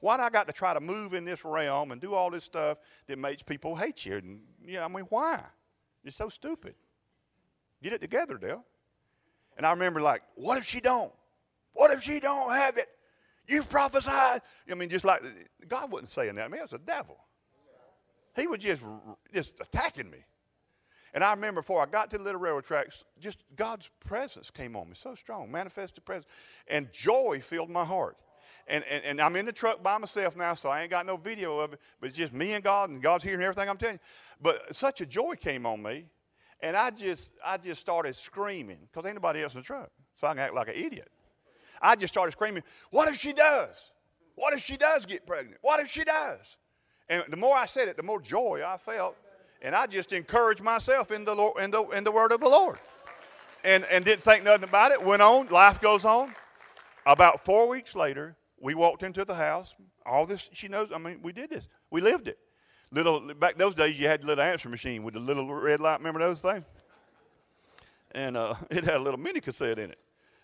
Why do I got to try to move in this realm and do all this stuff that makes people hate you? And yeah, I mean, why? It's so stupid. Get it together, Dale. And I remember like, what if she don't? What if she don't have it? You've prophesied. I mean, just like God wasn't saying that. I mean, it was the devil. He was just just attacking me. And I remember before I got to the little railroad tracks, just God's presence came on me so strong, manifested presence, and joy filled my heart and, and, and I'm in the truck by myself now, so I ain't got no video of it, but it's just me and God, and God's hearing everything I'm telling you. But such a joy came on me, and I just, I just started screaming, because ain't nobody else in the truck, so I can act like an idiot. I just started screaming, What if she does? What if she does get pregnant? What if she does? And the more I said it, the more joy I felt. And I just encouraged myself in the, Lord, in the, in the word of the Lord. And, and didn't think nothing about it. Went on. Life goes on. About four weeks later, we walked into the house. All this, she knows. I mean, we did this. We lived it. Little back those days, you had the little answer machine with the little red light. Remember those things? And uh, it had a little mini cassette in it,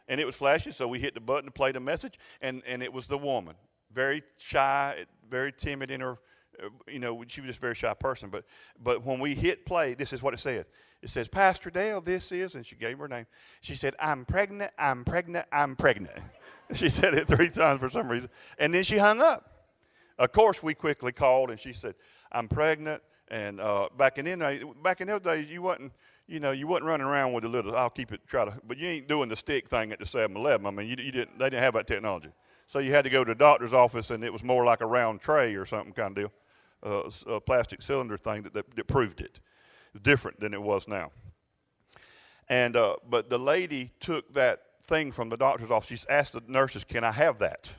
and it was flashing. So we hit the button to play the message, and and it was the woman, very shy, very timid in her uh, you know, she was just a very shy person. But, but when we hit play, this is what it said. It says, Pastor Dale, this is, and she gave her name. She said, I'm pregnant, I'm pregnant, I'm pregnant. she said it three times for some reason. And then she hung up. Of course, we quickly called and she said, I'm pregnant. And uh, back in the back in those days, you wasn't, you know, you wasn't running around with a little. I'll keep it, try to, but you ain't doing the stick thing at the 7-Eleven. I mean, you, you didn't. They didn't have that technology. So you had to go to the doctor's office, and it was more like a round tray or something kind of deal, uh, a plastic cylinder thing that, that, that proved it. It's different than it was now. And uh, but the lady took that thing from the doctor's office. She asked the nurses, "Can I have that?"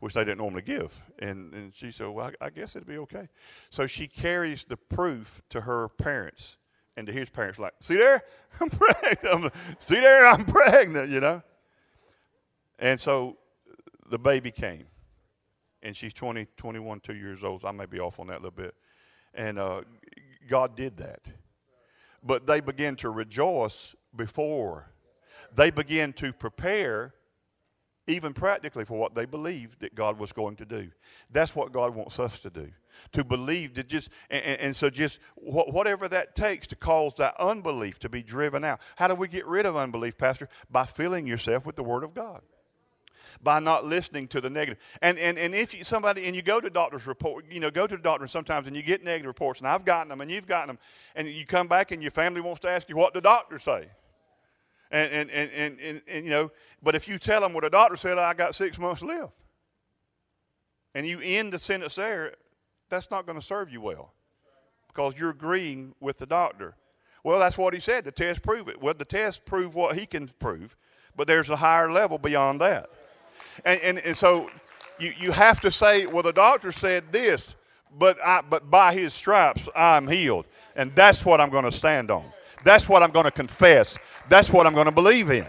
Which they didn't normally give. And, and she said, "Well, I, I guess it'd be okay." So she carries the proof to her parents and to his parents, like, "See there, I'm pregnant. See there, I'm pregnant." You know. And so the baby came, and she's 20, 21, two years old. So I may be off on that a little bit. And uh, God did that. But they began to rejoice before. They began to prepare, even practically, for what they believed that God was going to do. That's what God wants us to do. To believe, to just, and, and so just whatever that takes to cause that unbelief to be driven out. How do we get rid of unbelief, Pastor? By filling yourself with the Word of God by not listening to the negative. And, and, and if you, somebody, and you go to doctor's report, you know, go to the doctor sometimes and you get negative reports, and I've gotten them and you've gotten them, and you come back and your family wants to ask you what the doctor say. And, and, and, and, and, you know, but if you tell them what a doctor said, I got six months to live, and you end the sentence there, that's not going to serve you well because you're agreeing with the doctor. Well, that's what he said. The test prove it. Well, the test prove what he can prove, but there's a higher level beyond that. And, and, and so you, you have to say, well, the doctor said this, but, I, but by his stripes I'm healed. And that's what I'm going to stand on. That's what I'm going to confess. That's what I'm going to believe in.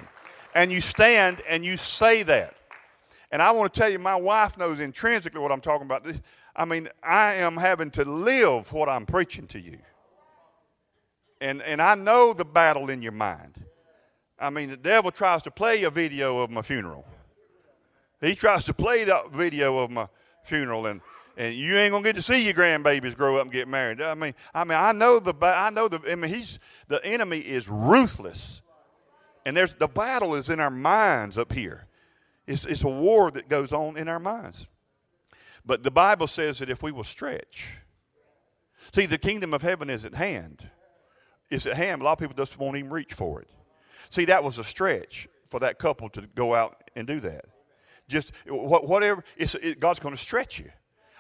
And you stand and you say that. And I want to tell you, my wife knows intrinsically what I'm talking about. I mean, I am having to live what I'm preaching to you. And, and I know the battle in your mind. I mean, the devil tries to play a video of my funeral. He tries to play that video of my funeral and and you ain't gonna get to see your grandbabies grow up and get married. I mean, I mean, I know the, I know the, I mean, he's the enemy is ruthless, and there's the battle is in our minds up here. It's it's a war that goes on in our minds. But the Bible says that if we will stretch, see, the kingdom of heaven is at hand. It's at hand. A lot of people just won't even reach for it. See, that was a stretch for that couple to go out and do that. Just whatever, it, God's going to stretch you.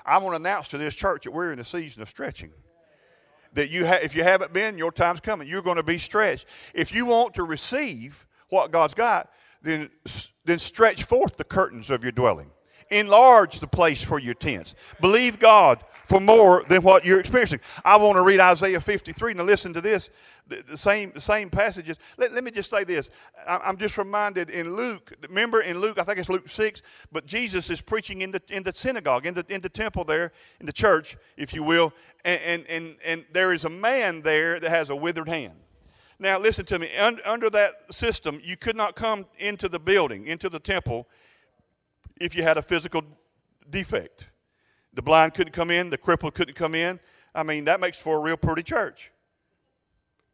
I want to announce to this church that we're in a season of stretching. That you ha- if you haven't been, your time's coming. You're going to be stretched. If you want to receive what God's got, then, then stretch forth the curtains of your dwelling. Enlarge the place for your tents. Believe God for more than what you're experiencing. I want to read Isaiah 53. Now, listen to this. The, the same, the same passages. Let, let me just say this. I, I'm just reminded in Luke, remember in Luke, I think it's Luke 6, but Jesus is preaching in the, in the synagogue, in the, in the temple there, in the church, if you will, and, and, and, and there is a man there that has a withered hand. Now, listen to me. under that system, you could not come into the building, into the temple, if you had a physical defect. The blind couldn't come in, the crippled couldn't come in. I mean, that makes for a real pretty church.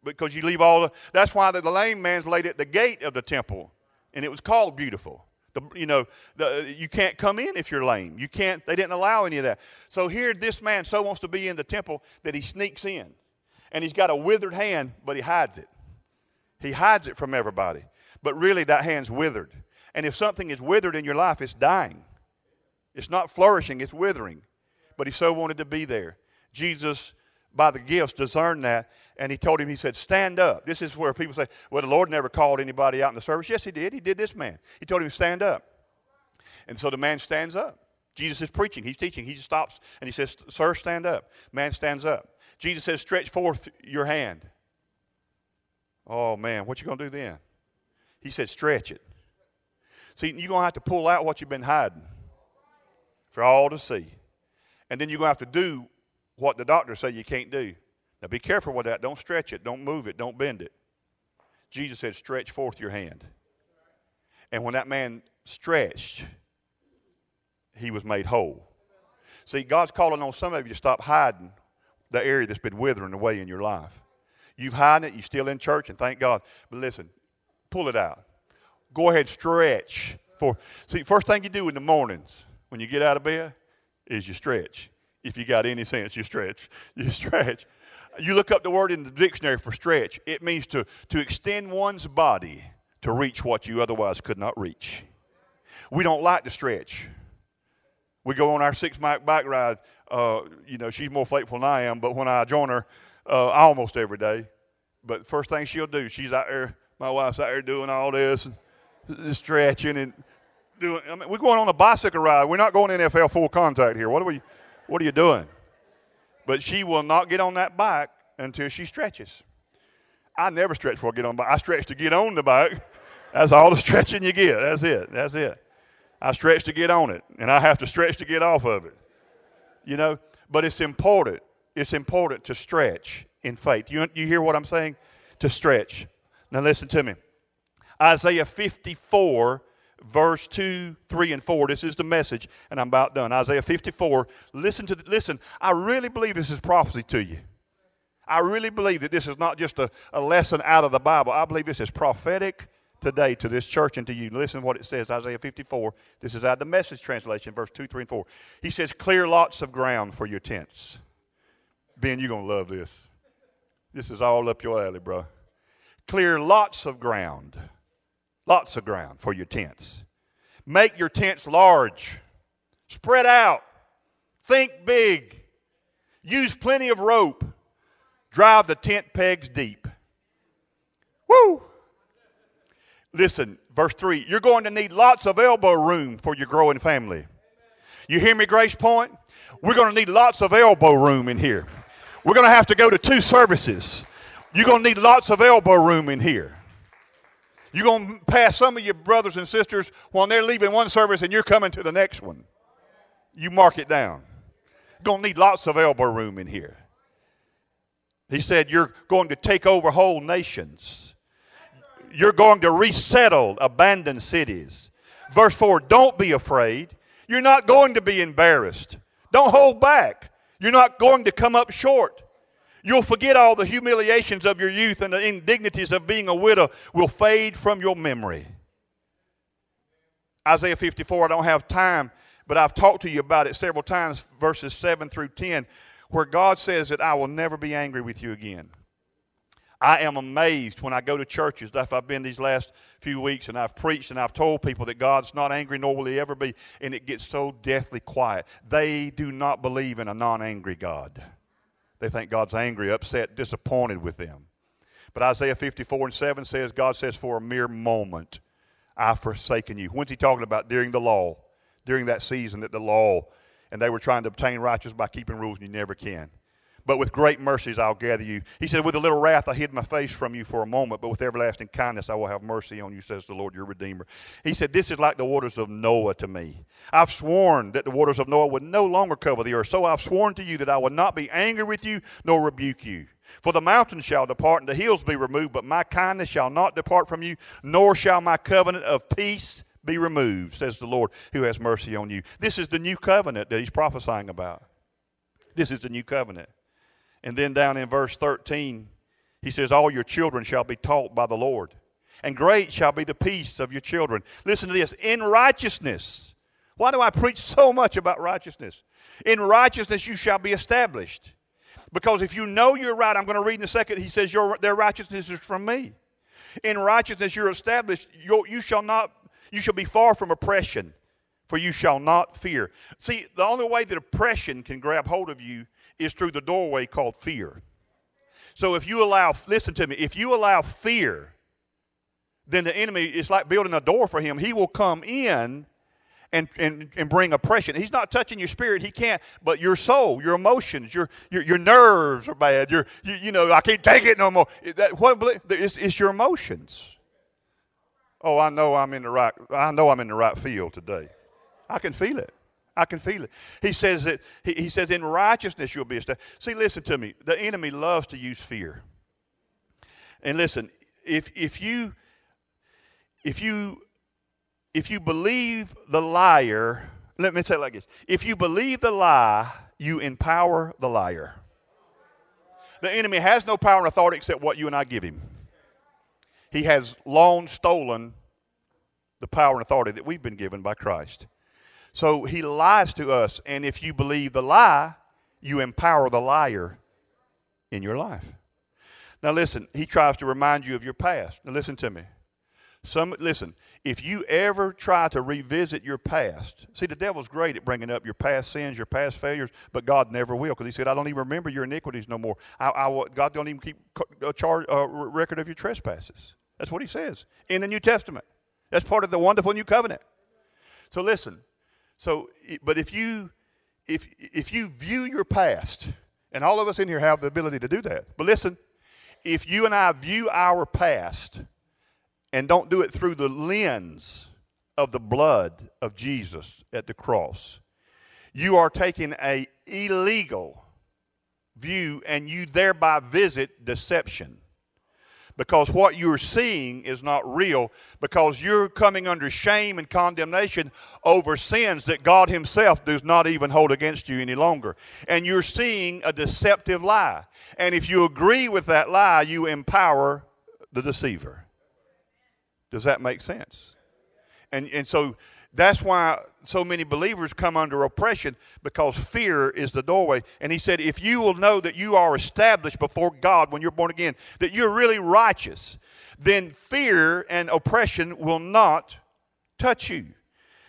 Because you leave all the, that's why the, the lame man's laid at the gate of the temple, and it was called beautiful. The, you know, the, you can't come in if you're lame. You can't, they didn't allow any of that. So here, this man so wants to be in the temple that he sneaks in. And he's got a withered hand, but he hides it. He hides it from everybody. But really, that hand's withered. And if something is withered in your life, it's dying. It's not flourishing, it's withering. But he so wanted to be there. Jesus, by the gifts, discerned that. And he told him, he said, stand up. This is where people say, well, the Lord never called anybody out in the service. Yes, he did. He did this man. He told him, stand up. And so the man stands up. Jesus is preaching. He's teaching. He just stops and he says, Sir, stand up. Man stands up. Jesus says, Stretch forth your hand. Oh man, what you gonna do then? He said, Stretch it. See, you're going to have to pull out what you've been hiding for all to see. And then you're going to have to do what the doctors say you can't do. Now be careful with that. Don't stretch it. Don't move it. Don't bend it. Jesus said, stretch forth your hand. And when that man stretched, he was made whole. See, God's calling on some of you to stop hiding the area that's been withering away in your life. You've hidden it, you're still in church, and thank God. But listen, pull it out. Go ahead, stretch. For see, first thing you do in the mornings when you get out of bed is you stretch. If you got any sense, you stretch. You stretch. You look up the word in the dictionary for stretch. It means to, to extend one's body to reach what you otherwise could not reach. We don't like to stretch. We go on our six mile bike ride. Uh, you know, she's more faithful than I am, but when I join her, uh, almost every day. But first thing she'll do, she's out there, my wife's out there doing all this and stretching and doing. I mean, we're going on a bicycle ride. We're not going NFL full contact here. What are we? What are you doing? But she will not get on that bike until she stretches. I never stretch before I get on the bike. I stretch to get on the bike. That's all the stretching you get. That's it. That's it. I stretch to get on it, and I have to stretch to get off of it. You know, but it's important. It's important to stretch in faith. You, you hear what I'm saying? To stretch. Now listen to me. Isaiah 54, verse 2, 3, and 4. This is the message, and I'm about done. Isaiah 54. Listen to the, listen. I really believe this is prophecy to you. I really believe that this is not just a, a lesson out of the Bible. I believe this is prophetic today to this church and to you. Listen to what it says, Isaiah 54. This is out of the message translation, verse 2, 3, and 4. He says, Clear lots of ground for your tents. Ben, you're going to love this. This is all up your alley, bro. Clear lots of ground, lots of ground for your tents. Make your tents large, spread out, think big, use plenty of rope, drive the tent pegs deep. Woo! Listen, verse 3 you're going to need lots of elbow room for your growing family. You hear me, Grace Point? We're going to need lots of elbow room in here. We're going to have to go to two services. You're going to need lots of elbow room in here. You're going to pass some of your brothers and sisters while they're leaving one service and you're coming to the next one. You mark it down. You're going to need lots of elbow room in here. He said, You're going to take over whole nations. You're going to resettle abandoned cities. Verse 4 Don't be afraid. You're not going to be embarrassed. Don't hold back. You're not going to come up short. You'll forget all the humiliations of your youth and the indignities of being a widow will fade from your memory. Isaiah 54, I don't have time, but I've talked to you about it several times, verses 7 through 10, where God says that I will never be angry with you again. I am amazed when I go to churches that I've been these last few weeks and I've preached and I've told people that God's not angry nor will He ever be, and it gets so deathly quiet. They do not believe in a non angry God. They think God's angry, upset, disappointed with them. But Isaiah 54 and 7 says, God says, For a mere moment I've forsaken you. When's He talking about? During the law, during that season that the law, and they were trying to obtain righteousness by keeping rules, and you never can but with great mercies I'll gather you. He said, With a little wrath I hid my face from you for a moment, but with everlasting kindness I will have mercy on you, says the Lord your Redeemer. He said, This is like the waters of Noah to me. I've sworn that the waters of Noah would no longer cover the earth, so I've sworn to you that I will not be angry with you nor rebuke you. For the mountains shall depart and the hills be removed, but my kindness shall not depart from you, nor shall my covenant of peace be removed, says the Lord who has mercy on you. This is the new covenant that he's prophesying about. This is the new covenant. And then down in verse 13, he says, All your children shall be taught by the Lord, and great shall be the peace of your children. Listen to this in righteousness. Why do I preach so much about righteousness? In righteousness you shall be established. Because if you know you're right, I'm going to read in a second, he says, your, Their righteousness is from me. In righteousness you're established, you, you shall not, you shall be far from oppression, for you shall not fear. See, the only way that oppression can grab hold of you is through the doorway called fear. So if you allow, listen to me, if you allow fear, then the enemy is like building a door for him. He will come in and, and, and bring oppression. He's not touching your spirit. He can't, but your soul, your emotions, your, your, your nerves are bad. Your, you, you know, I can't take it no more. That, what, it's, it's your emotions. Oh, I know I'm in the right, I know I'm in the right field today. I can feel it. I can feel it. He says that he, he says, in righteousness you'll be established. See, listen to me. The enemy loves to use fear. And listen, if if you if you if you believe the liar, Let me say it like this If you believe the lie, you empower the liar. The enemy has no power and authority except what you and I give him. He has long stolen the power and authority that we've been given by Christ. So he lies to us, and if you believe the lie, you empower the liar in your life. Now listen, he tries to remind you of your past. Now listen to me. Some listen, if you ever try to revisit your past, see the devil's great at bringing up your past sins, your past failures, but God never will because He said, "I don't even remember your iniquities no more." I, I, God don't even keep a charge, uh, record of your trespasses. That's what He says in the New Testament. That's part of the wonderful new covenant. So listen, so but if you if if you view your past, and all of us in here have the ability to do that, but listen, if you and I view our past and don't do it through the lens of the blood of Jesus at the cross, you are taking a illegal view and you thereby visit deception because what you're seeing is not real because you're coming under shame and condemnation over sins that God Himself does not even hold against you any longer. And you're seeing a deceptive lie. And if you agree with that lie, you empower the deceiver. Does that make sense? And, and so that's why so many believers come under oppression because fear is the doorway. And he said, if you will know that you are established before God when you're born again, that you're really righteous, then fear and oppression will not touch you.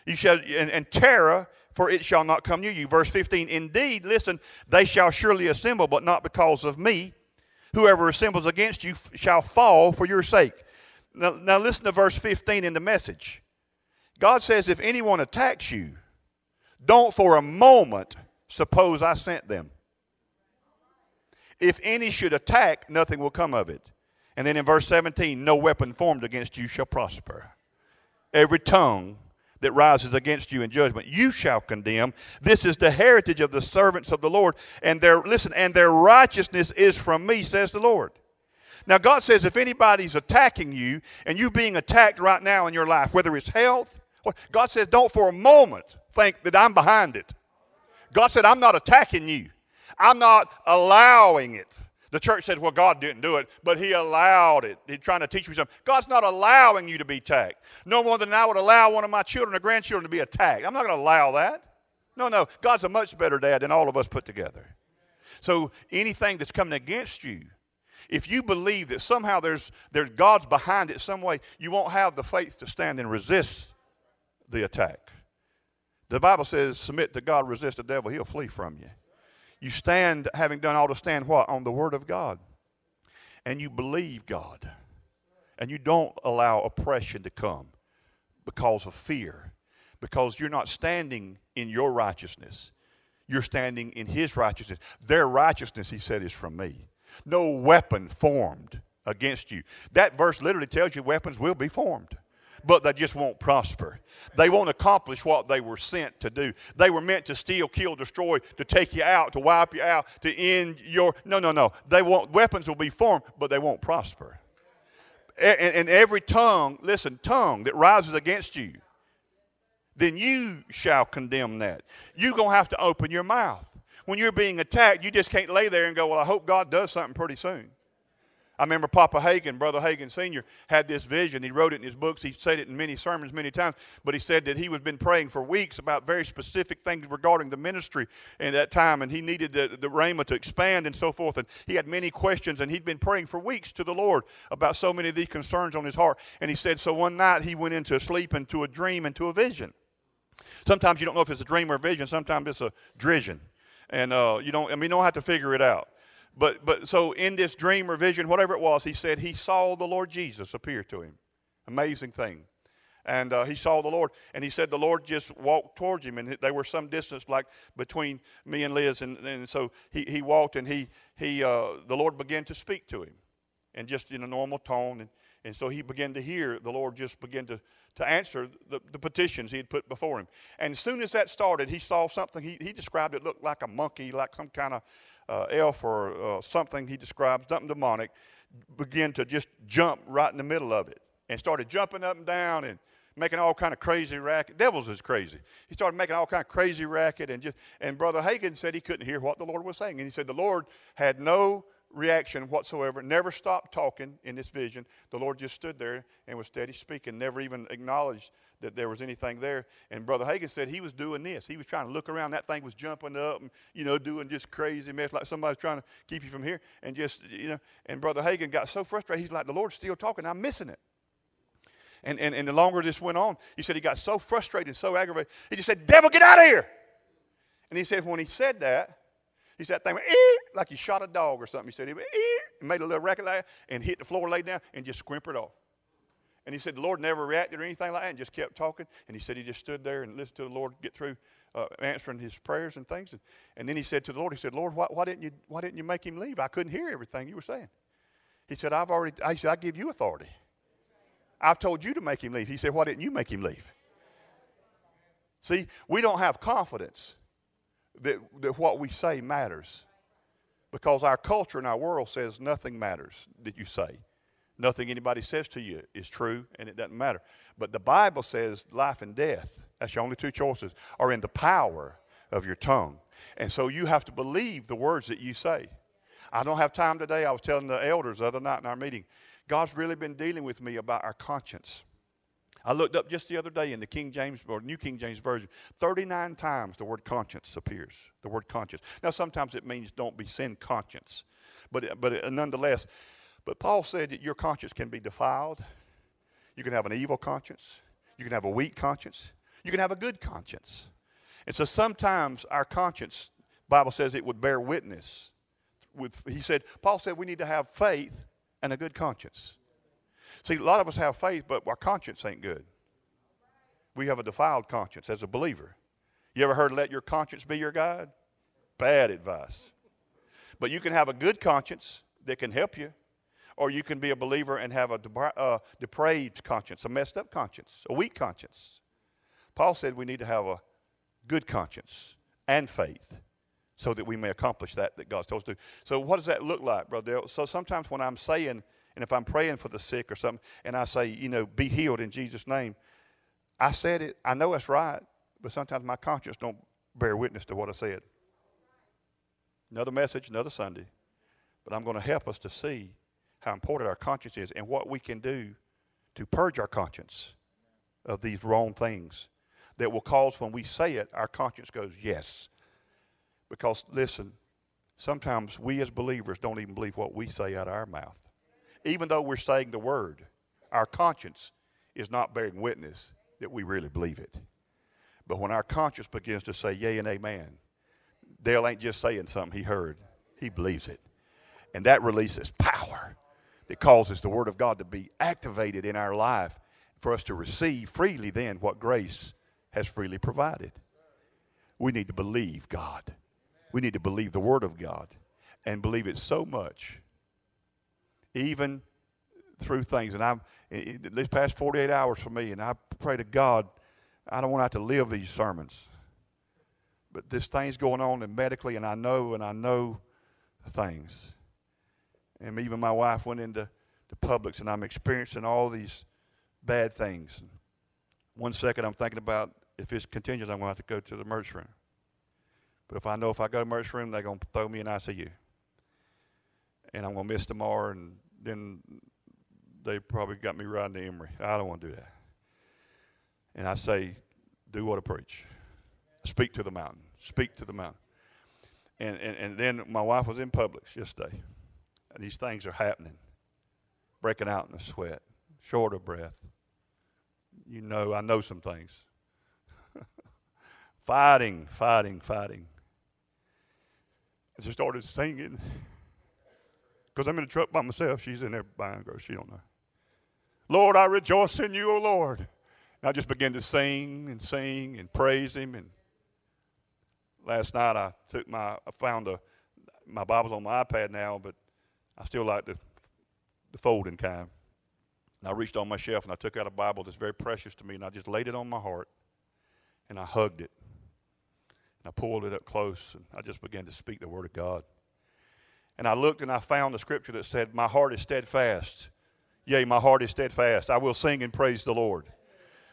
You shall, and, and terror, for it shall not come near you. Verse 15, indeed, listen, they shall surely assemble, but not because of me. Whoever assembles against you shall fall for your sake. Now, now listen to verse 15 in the message. God says, if anyone attacks you, don't for a moment suppose I sent them. If any should attack, nothing will come of it. And then in verse 17, no weapon formed against you shall prosper. Every tongue that rises against you in judgment you shall condemn this is the heritage of the servants of the lord and their listen and their righteousness is from me says the lord now, God says if anybody's attacking you and you being attacked right now in your life, whether it's health, God says don't for a moment think that I'm behind it. God said, I'm not attacking you, I'm not allowing it. The church says, well, God didn't do it, but He allowed it. He's trying to teach me something. God's not allowing you to be attacked. No more than I would allow one of my children or grandchildren to be attacked. I'm not going to allow that. No, no. God's a much better dad than all of us put together. So anything that's coming against you, if you believe that somehow there's, there's God's behind it some way, you won't have the faith to stand and resist the attack. The Bible says, submit to God, resist the devil, he'll flee from you. You stand, having done all to stand what? On the Word of God. And you believe God. And you don't allow oppression to come because of fear. Because you're not standing in your righteousness. You're standing in His righteousness. Their righteousness, He said, is from me no weapon formed against you. That verse literally tells you weapons will be formed, but they just won't prosper. They won't accomplish what they were sent to do. They were meant to steal, kill, destroy, to take you out, to wipe you out, to end your. No, no, no. They won't. Weapons will be formed, but they won't prosper. And, and every tongue, listen, tongue that rises against you, then you shall condemn that. You're gonna have to open your mouth when you're being attacked, you just can't lay there and go, Well, I hope God does something pretty soon. I remember Papa Hagin, Brother Hagin Sr., had this vision. He wrote it in his books. He said it in many sermons many times. But he said that he had been praying for weeks about very specific things regarding the ministry in that time. And he needed the, the Rhema to expand and so forth. And he had many questions. And he'd been praying for weeks to the Lord about so many of these concerns on his heart. And he said, so one night he went into sleep, into a dream, into a vision. Sometimes you don't know if it's a dream or a vision. Sometimes it's a drision and uh, you don't. I mean, you don't have to figure it out. But but so in this dream or vision, whatever it was, he said he saw the Lord Jesus appear to him. Amazing thing. And uh, he saw the Lord, and he said the Lord just walked towards him, and they were some distance, like between me and Liz, and, and so he, he walked, and he he uh, the Lord began to speak to him, and just in a normal tone, and and so he began to hear the Lord just begin to, to answer the, the petitions he had put before him. And as soon as that started, he saw something. He, he described it looked like a monkey, like some kind of uh, elf or uh, something he described, something demonic, begin to just jump right in the middle of it and started jumping up and down and making all kind of crazy racket. Devils is crazy. He started making all kind of crazy racket, and just and Brother Hagin said he couldn't hear what the Lord was saying, and he said the Lord had no reaction whatsoever, never stopped talking in this vision. The Lord just stood there and was steady speaking, never even acknowledged that there was anything there. And Brother Hagin said he was doing this. He was trying to look around. That thing was jumping up and, you know, doing just crazy mess like somebody's trying to keep you from here. And just, you know, and Brother Hagin got so frustrated. He's like, the Lord's still talking. I'm missing it. And, and, and the longer this went on, he said he got so frustrated, so aggravated. He just said, Devil, get out of here. And he said, when he said that, he said that thing went, like he shot a dog or something. He said he went, made a little racket like that and hit the floor, laid down, and just scrimpered off. And he said the Lord never reacted or anything like that and just kept talking. And he said he just stood there and listened to the Lord get through uh, answering his prayers and things. And, and then he said to the Lord, he said, Lord, why, why, didn't you, why didn't you make him leave? I couldn't hear everything you were saying. He said, I've already, I said, I give you authority. I've told you to make him leave. He said, why didn't you make him leave? See, we don't have confidence that, that what we say matters because our culture and our world says nothing matters that you say. Nothing anybody says to you is true and it doesn't matter. But the Bible says life and death, that's your only two choices, are in the power of your tongue. And so you have to believe the words that you say. I don't have time today. I was telling the elders the other night in our meeting, God's really been dealing with me about our conscience. I looked up just the other day in the King James or New King James Version. 39 times the word conscience appears. The word conscience. Now, sometimes it means don't be sin conscience. But, but nonetheless, but Paul said that your conscience can be defiled. You can have an evil conscience. You can have a weak conscience. You can have a good conscience. And so sometimes our conscience, Bible says it would bear witness. With, he said, Paul said we need to have faith and a good conscience. See, a lot of us have faith, but our conscience ain't good. We have a defiled conscience as a believer. You ever heard let your conscience be your guide? Bad advice. But you can have a good conscience that can help you, or you can be a believer and have a uh, depraved conscience, a messed up conscience, a weak conscience. Paul said we need to have a good conscience and faith so that we may accomplish that that God's told us to. So, what does that look like, Brother Dale? So, sometimes when I'm saying, and if I'm praying for the sick or something, and I say, you know, be healed in Jesus' name, I said it, I know it's right, but sometimes my conscience don't bear witness to what I said. Another message, another Sunday. But I'm going to help us to see how important our conscience is and what we can do to purge our conscience of these wrong things that will cause when we say it, our conscience goes, yes. Because, listen, sometimes we as believers don't even believe what we say out of our mouth even though we're saying the word, our conscience is not bearing witness that we really believe it. But when our conscience begins to say yea and amen, Dale ain't just saying something he heard, he believes it. And that releases power that causes the Word of God to be activated in our life for us to receive freely then what grace has freely provided. We need to believe God. We need to believe the Word of God and believe it so much even through things. And I'm this past 48 hours for me, and I pray to God, I don't want to have to live these sermons. But this thing's going on and medically, and I know, and I know things. And even my wife went into the Publix, and I'm experiencing all these bad things. One second, I'm thinking about if it continues, I'm going to have to go to the emergency room. But if I know if I go to the emergency room, they're going to throw me in ICU and I'm going to miss tomorrow, and then they probably got me riding to Emory. I don't want to do that. And I say, do what I preach. Speak to the mountain. Speak to the mountain. And, and, and then my wife was in Publix yesterday, and these things are happening, breaking out in a sweat, short of breath. You know, I know some things. fighting, fighting, fighting. And she started singing. Because I'm in the truck by myself. She's in there buying groceries. She don't know. Lord, I rejoice in you, O Lord. And I just began to sing and sing and praise him. And last night I took my, I found a, my Bible's on my iPad now, but I still like the, the folding kind. And I reached on my shelf and I took out a Bible that's very precious to me and I just laid it on my heart and I hugged it. And I pulled it up close and I just began to speak the Word of God. And I looked and I found the scripture that said, My heart is steadfast. Yea, my heart is steadfast. I will sing and praise the Lord.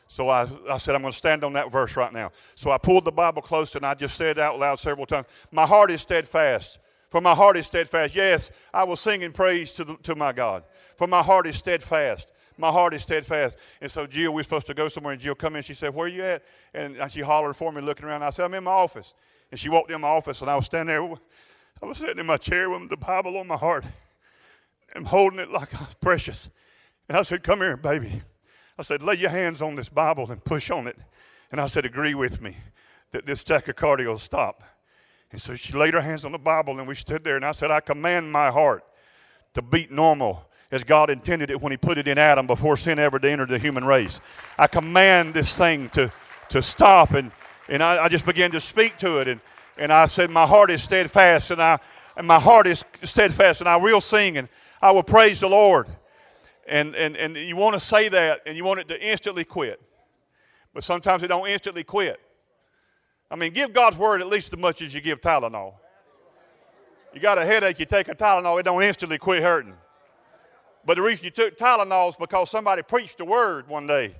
So I, I said, I'm going to stand on that verse right now. So I pulled the Bible close and I just said out loud several times, My heart is steadfast. For my heart is steadfast. Yes, I will sing and praise to, the, to my God. For my heart is steadfast. My heart is steadfast. And so Jill, we are supposed to go somewhere, and Jill come in. She said, Where are you at? And she hollered for me, looking around. I said, I'm in my office. And she walked in my office, and I was standing there. I was sitting in my chair with the Bible on my heart and holding it like oh, precious. And I said, Come here, baby. I said, lay your hands on this Bible and push on it. And I said, agree with me that this tachycardia will stop. And so she laid her hands on the Bible and we stood there and I said, I command my heart to beat normal as God intended it when He put it in Adam before sin ever entered the human race. I command this thing to, to stop. And, and I, I just began to speak to it. And, and I said, My heart is steadfast and, I, and my heart is steadfast and I will sing and I will praise the Lord. And, and, and you want to say that and you want it to instantly quit. But sometimes it don't instantly quit. I mean, give God's word at least as much as you give Tylenol. You got a headache, you take a Tylenol, it don't instantly quit hurting. But the reason you took Tylenol is because somebody preached the word one day.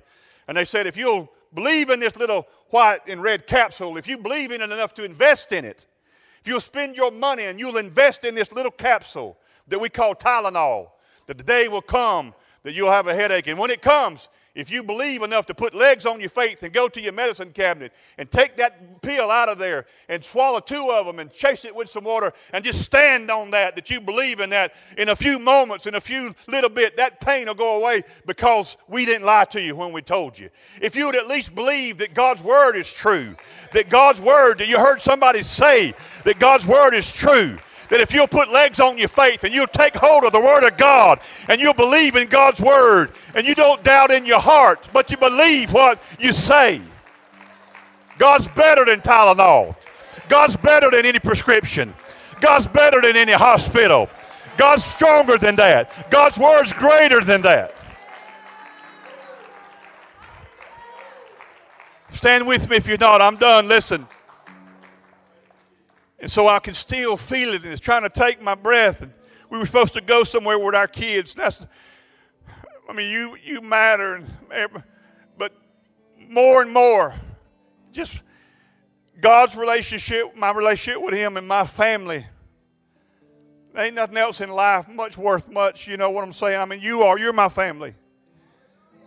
And they said, if you'll believe in this little white and red capsule, if you believe in it enough to invest in it, if you'll spend your money and you'll invest in this little capsule that we call Tylenol, that the day will come that you'll have a headache. And when it comes, if you believe enough to put legs on your faith and go to your medicine cabinet and take that pill out of there and swallow two of them and chase it with some water and just stand on that, that you believe in that, in a few moments, in a few little bit, that pain will go away because we didn't lie to you when we told you. If you would at least believe that God's word is true, that God's word, that you heard somebody say that God's word is true, that if you'll put legs on your faith and you'll take hold of the Word of God and you'll believe in God's Word and you don't doubt in your heart, but you believe what you say, God's better than Tylenol. God's better than any prescription. God's better than any hospital. God's stronger than that. God's Word's greater than that. Stand with me if you're not. I'm done. Listen. And so I can still feel it, and it's trying to take my breath. And we were supposed to go somewhere with our kids. That's, I mean, you you matter, and but more and more, just God's relationship, my relationship with Him, and my family. There ain't nothing else in life much worth much. You know what I'm saying? I mean, you are. You're my family.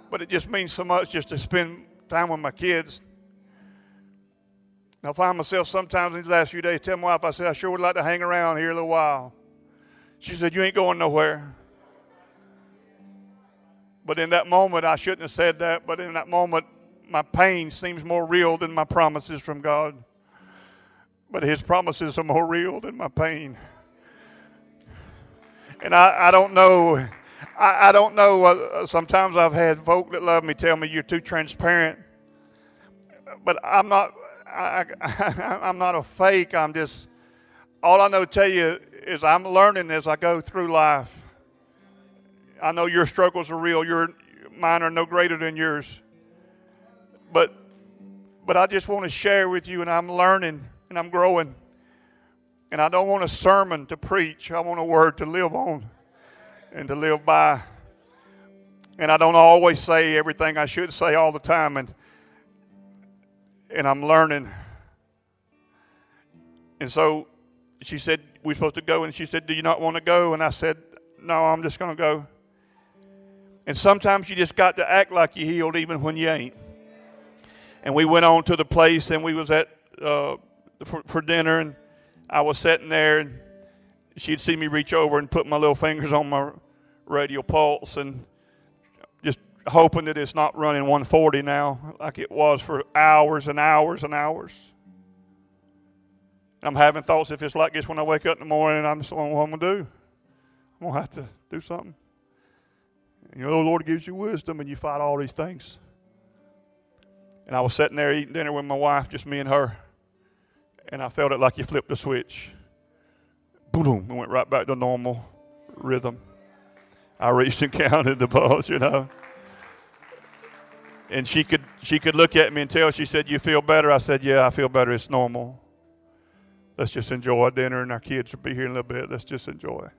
But it just means so much just to spend time with my kids. I find myself sometimes in these last few days telling my wife, I said, I sure would like to hang around here a little while. She said, You ain't going nowhere. But in that moment, I shouldn't have said that, but in that moment, my pain seems more real than my promises from God. But His promises are more real than my pain. And I, I don't know. I, I don't know. Uh, sometimes I've had folk that love me tell me you're too transparent. But I'm not I, I, am not a fake. I'm just, all I know to tell you is I'm learning as I go through life. I know your struggles are real. Your, mine are no greater than yours. But, but I just want to share with you, and I'm learning and I'm growing. And I don't want a sermon to preach. I want a word to live on and to live by. And I don't always say everything I should say all the time. And and I'm learning. And so she said, We're supposed to go. And she said, Do you not want to go? And I said, No, I'm just going to go. And sometimes you just got to act like you healed even when you ain't. And we went on to the place and we was at uh, for, for dinner and I was sitting there and she'd see me reach over and put my little fingers on my radial pulse and hoping that it's not running 140 now like it was for hours and hours and hours. I'm having thoughts if it's like this when I wake up in the morning, I'm just wondering what I'm going to do. I'm going to have to do something. You know, the Lord gives you wisdom and you fight all these things. And I was sitting there eating dinner with my wife, just me and her. And I felt it like you flipped a switch. Boom, and went right back to normal rhythm. I reached and counted the balls, you know and she could she could look at me and tell. She said, "You feel better?" I said, "Yeah, I feel better. It's normal. Let's just enjoy dinner, and our kids will be here in a little bit. Let's just enjoy."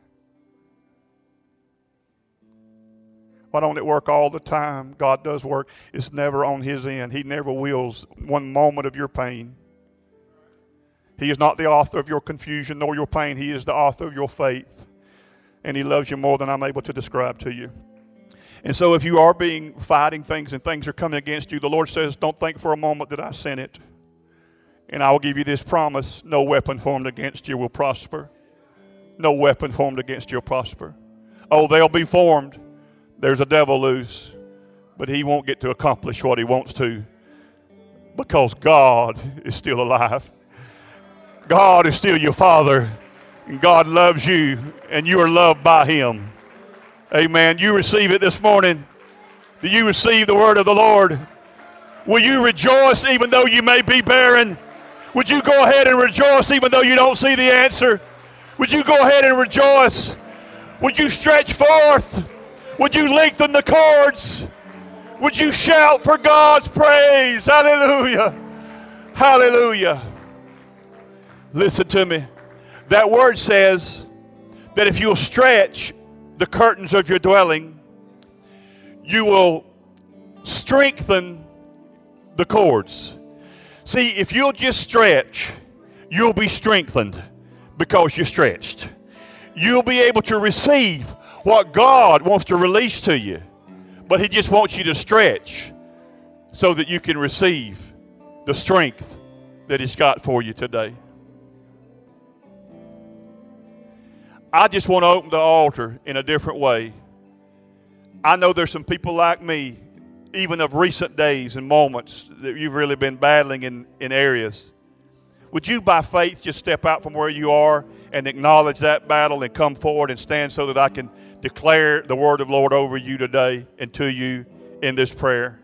Why don't it work all the time? God does work. It's never on His end. He never wills one moment of your pain. He is not the author of your confusion nor your pain. He is the author of your faith. And He loves you more than I'm able to describe to you. And so, if you are being fighting things and things are coming against you, the Lord says, Don't think for a moment that I sent it. And I will give you this promise no weapon formed against you will prosper. No weapon formed against you will prosper. Oh, they'll be formed there's a devil loose, but he won't get to accomplish what he wants to because God is still alive. God is still your Father, and God loves you, and you are loved by Him. Amen. You receive it this morning. Do you receive the word of the Lord? Will you rejoice even though you may be barren? Would you go ahead and rejoice even though you don't see the answer? Would you go ahead and rejoice? Would you stretch forth? Would you lengthen the cords? Would you shout for God's praise? Hallelujah. Hallelujah. Listen to me. That word says that if you'll stretch the curtains of your dwelling, you will strengthen the cords. See, if you'll just stretch, you'll be strengthened because you're stretched. You'll be able to receive what God wants to release to you, but He just wants you to stretch so that you can receive the strength that He's got for you today. I just want to open the altar in a different way. I know there's some people like me, even of recent days and moments, that you've really been battling in, in areas. Would you, by faith, just step out from where you are and acknowledge that battle and come forward and stand so that I can declare the word of Lord over you today and to you in this prayer.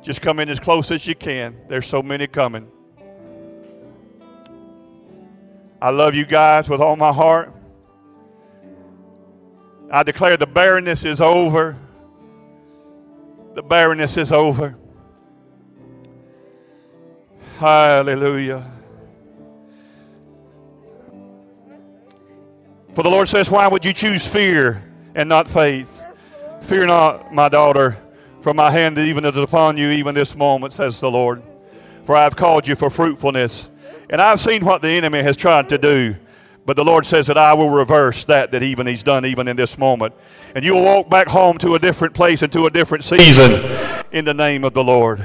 Just come in as close as you can. There's so many coming. I love you guys with all my heart. I declare the barrenness is over. The barrenness is over. Hallelujah. For the Lord says, Why would you choose fear and not faith? Fear not, my daughter, for my hand even is upon you, even this moment, says the Lord. For I have called you for fruitfulness. And I've seen what the enemy has tried to do. But the Lord says that I will reverse that that even He's done even in this moment. And you will walk back home to a different place and to a different season in the name of the Lord.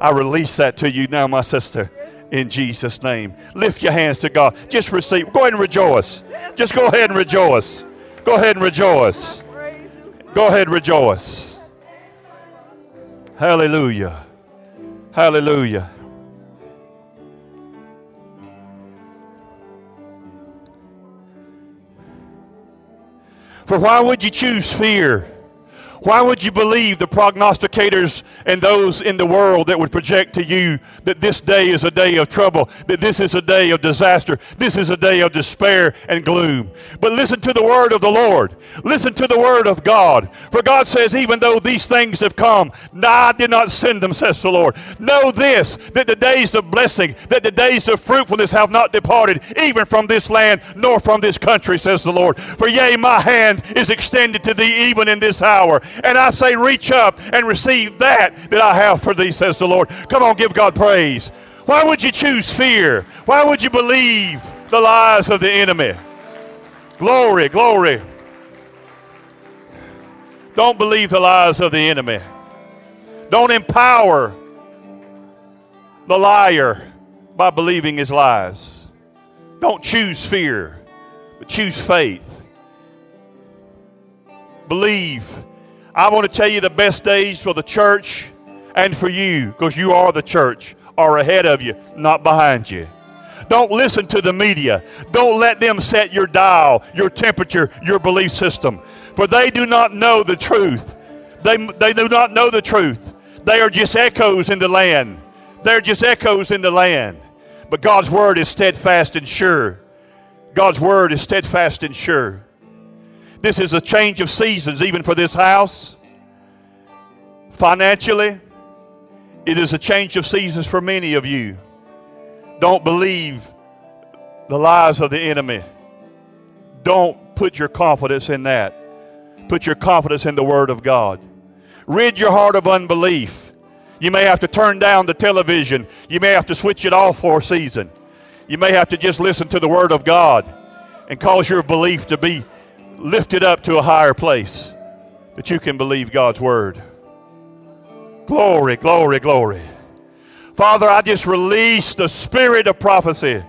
I release that to you now, my sister in Jesus' name. Lift your hands to God. Just receive. Go ahead and rejoice. Just go ahead and rejoice. Go ahead and rejoice. Go ahead and rejoice. Hallelujah. Hallelujah. For why would you choose fear? Why would you believe the prognosticators and those in the world that would project to you that this day is a day of trouble, that this is a day of disaster, this is a day of despair and gloom? But listen to the word of the Lord. Listen to the word of God. For God says, even though these things have come, I did not send them, says the Lord. Know this, that the days of blessing, that the days of fruitfulness have not departed, even from this land nor from this country, says the Lord. For yea, my hand is extended to thee even in this hour and I say, reach up and receive that that I have for thee, says the Lord. Come on, give God praise. Why would you choose fear? Why would you believe the lies of the enemy? Glory, glory. Don't believe the lies of the enemy. Don't empower the liar by believing his lies. Don't choose fear, but choose faith. Believe I want to tell you the best days for the church and for you, because you are the church, are ahead of you, not behind you. Don't listen to the media. Don't let them set your dial, your temperature, your belief system. For they do not know the truth. They, they do not know the truth. They are just echoes in the land. They're just echoes in the land. But God's word is steadfast and sure. God's word is steadfast and sure. This is a change of seasons, even for this house. Financially, it is a change of seasons for many of you. Don't believe the lies of the enemy. Don't put your confidence in that. Put your confidence in the Word of God. Rid your heart of unbelief. You may have to turn down the television. You may have to switch it off for a season. You may have to just listen to the Word of God and cause your belief to be lifted up to a higher place that you can believe God's Word. Glory, glory, glory. Father, I just release the spirit of prophecy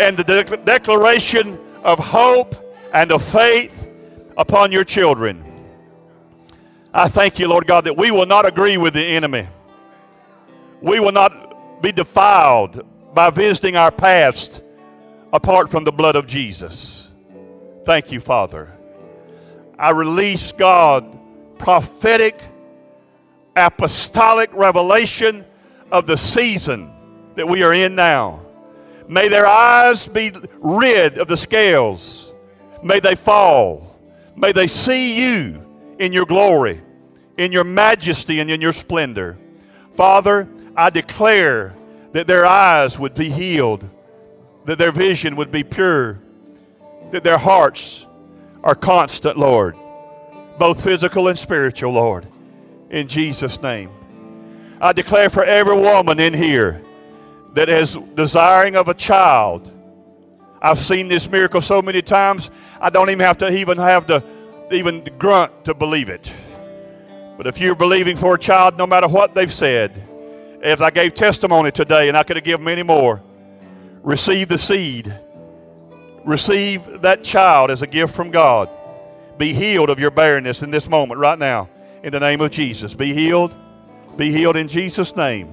and the de- declaration of hope and of faith upon your children. I thank you, Lord God, that we will not agree with the enemy. We will not be defiled by visiting our past apart from the blood of Jesus. Thank you, Father. I release, God, prophetic, apostolic revelation of the season that we are in now. May their eyes be rid of the scales. May they fall. May they see you in your glory, in your majesty, and in your splendor. Father, I declare that their eyes would be healed, that their vision would be pure, that their hearts are constant, Lord, both physical and spiritual, Lord. In Jesus' name. I declare for every woman in here that is desiring of a child. I've seen this miracle so many times, I don't even have to even have to even grunt to believe it. But if you're believing for a child, no matter what they've said, as I gave testimony today, and I could have given many more, receive the seed. Receive that child as a gift from God. Be healed of your barrenness in this moment, right now, in the name of Jesus. Be healed. Be healed in Jesus' name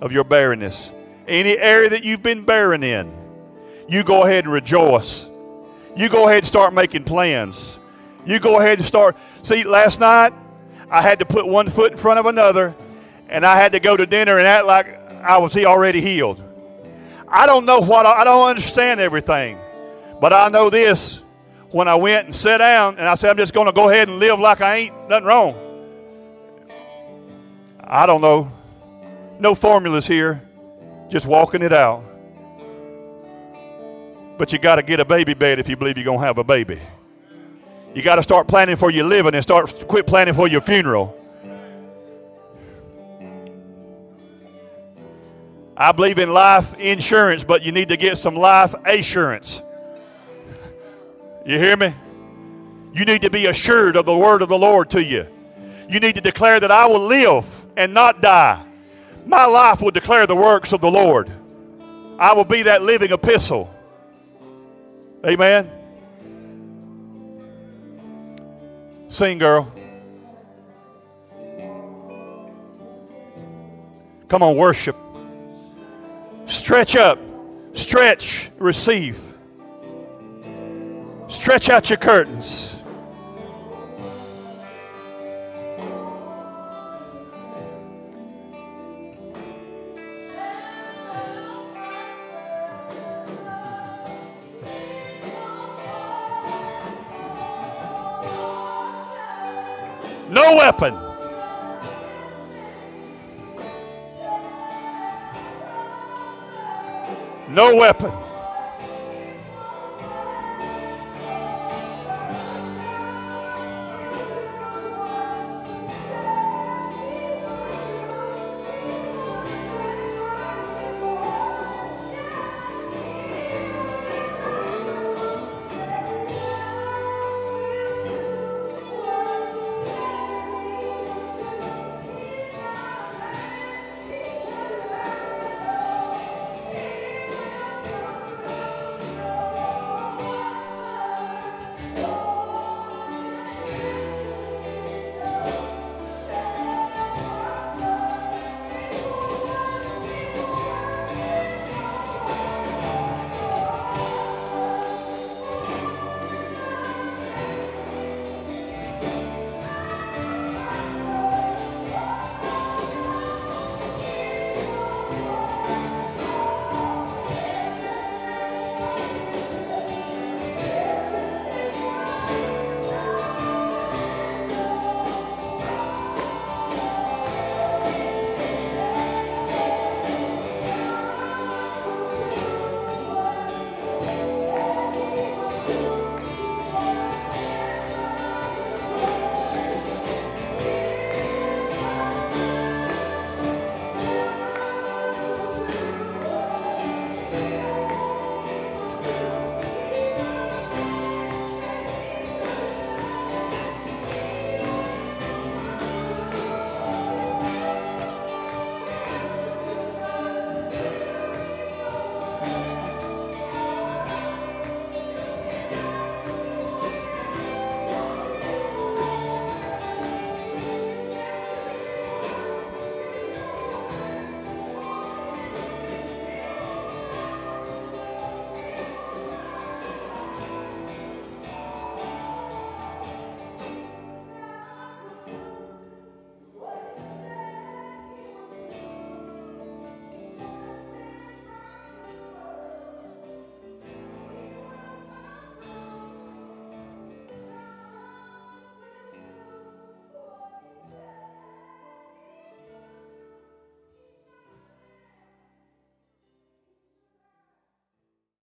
of your barrenness. Any area that you've been barren in, you go ahead and rejoice. You go ahead and start making plans. You go ahead and start. See, last night I had to put one foot in front of another, and I had to go to dinner and act like I was already healed. I don't know what I don't understand everything, but I know this. When I went and sat down, and I said, I'm just going to go ahead and live like I ain't nothing wrong. I don't know. No formulas here, just walking it out. But you got to get a baby bed if you believe you're going to have a baby. You got to start planning for your living and start quit planning for your funeral. I believe in life insurance, but you need to get some life assurance. You hear me? You need to be assured of the word of the Lord to you. You need to declare that I will live and not die. My life will declare the works of the Lord. I will be that living epistle. Amen. Sing, girl. Come on, worship. Stretch up. Stretch. Receive. Stretch out your curtains. No weapon. No weapon